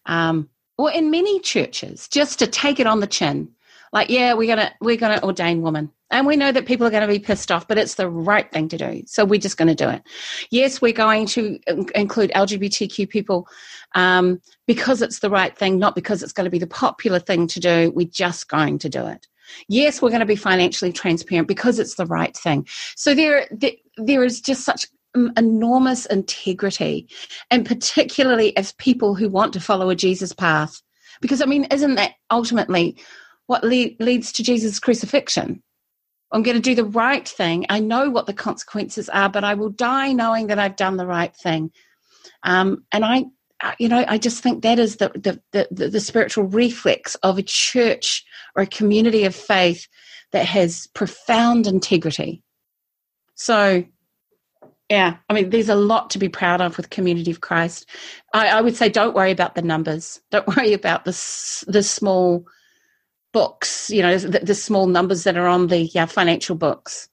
um, or in many churches just to take it on the chin like yeah we're gonna we're gonna ordain women and we know that people are going to be pissed off, but it's the right thing to do. So we're just going to do it. Yes, we're going to include LGBTQ people um, because it's the right thing, not because it's going to be the popular thing to do. We're just going to do it. Yes, we're going to be financially transparent because it's the right thing. So there, there, there is just such enormous integrity, and particularly as people who want to follow a Jesus path. Because, I mean, isn't that ultimately what le- leads to Jesus' crucifixion? I'm going to do the right thing. I know what the consequences are, but I will die knowing that I've done the right thing. Um, and I, you know, I just think that is the, the, the, the spiritual reflex of a church or a community of faith that has profound integrity. So, yeah, I mean, there's a lot to be proud of with Community of Christ. I, I would say, don't worry about the numbers. Don't worry about the the small books, you know, the, the small numbers that are on the yeah, financial books.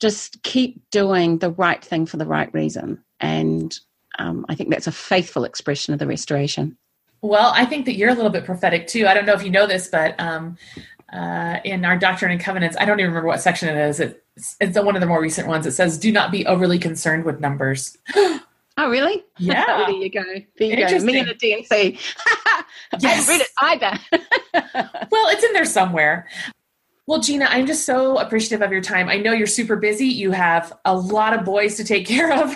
Just keep doing the right thing for the right reason. And um, I think that's a faithful expression of the restoration. Well, I think that you're a little bit prophetic too. I don't know if you know this, but um, uh, in our Doctrine and Covenants, I don't even remember what section it is. It's, it's one of the more recent ones. It says, "Do not be overly concerned with numbers." Oh, really? Yeah. there you go. There you go. Me and the D&C. yes. I haven't read it either. well, it's in there somewhere. Well, Gina, I'm just so appreciative of your time. I know you're super busy. You have a lot of boys to take care of,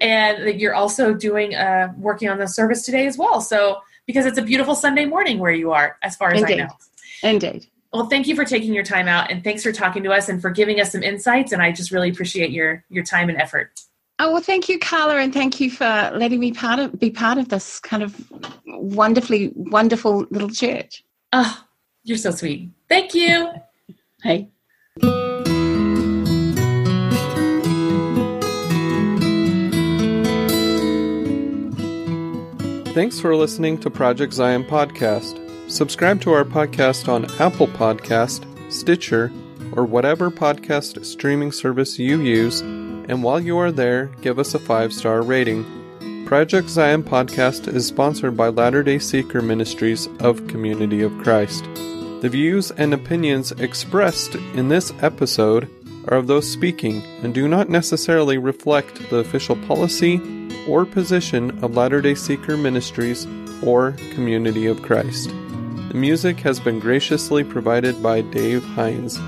and you're also doing uh, working on the service today as well. So, because it's a beautiful Sunday morning where you are, as far as Indeed. I know. Indeed. Well, thank you for taking your time out, and thanks for talking to us and for giving us some insights. And I just really appreciate your your time and effort. Oh well, thank you, Carla, and thank you for letting me part of be part of this kind of wonderfully wonderful little church. Oh, you're so sweet. Thank you. hey. Thanks for listening to Project Zion Podcast. Subscribe to our podcast on Apple Podcast, Stitcher, or whatever podcast streaming service you use and while you are there, give us a five star rating. Project Zion Podcast is sponsored by Latter day Seeker Ministries of Community of Christ. The views and opinions expressed in this episode are of those speaking and do not necessarily reflect the official policy or position of Latter day Seeker Ministries or Community of Christ. The music has been graciously provided by Dave Hines.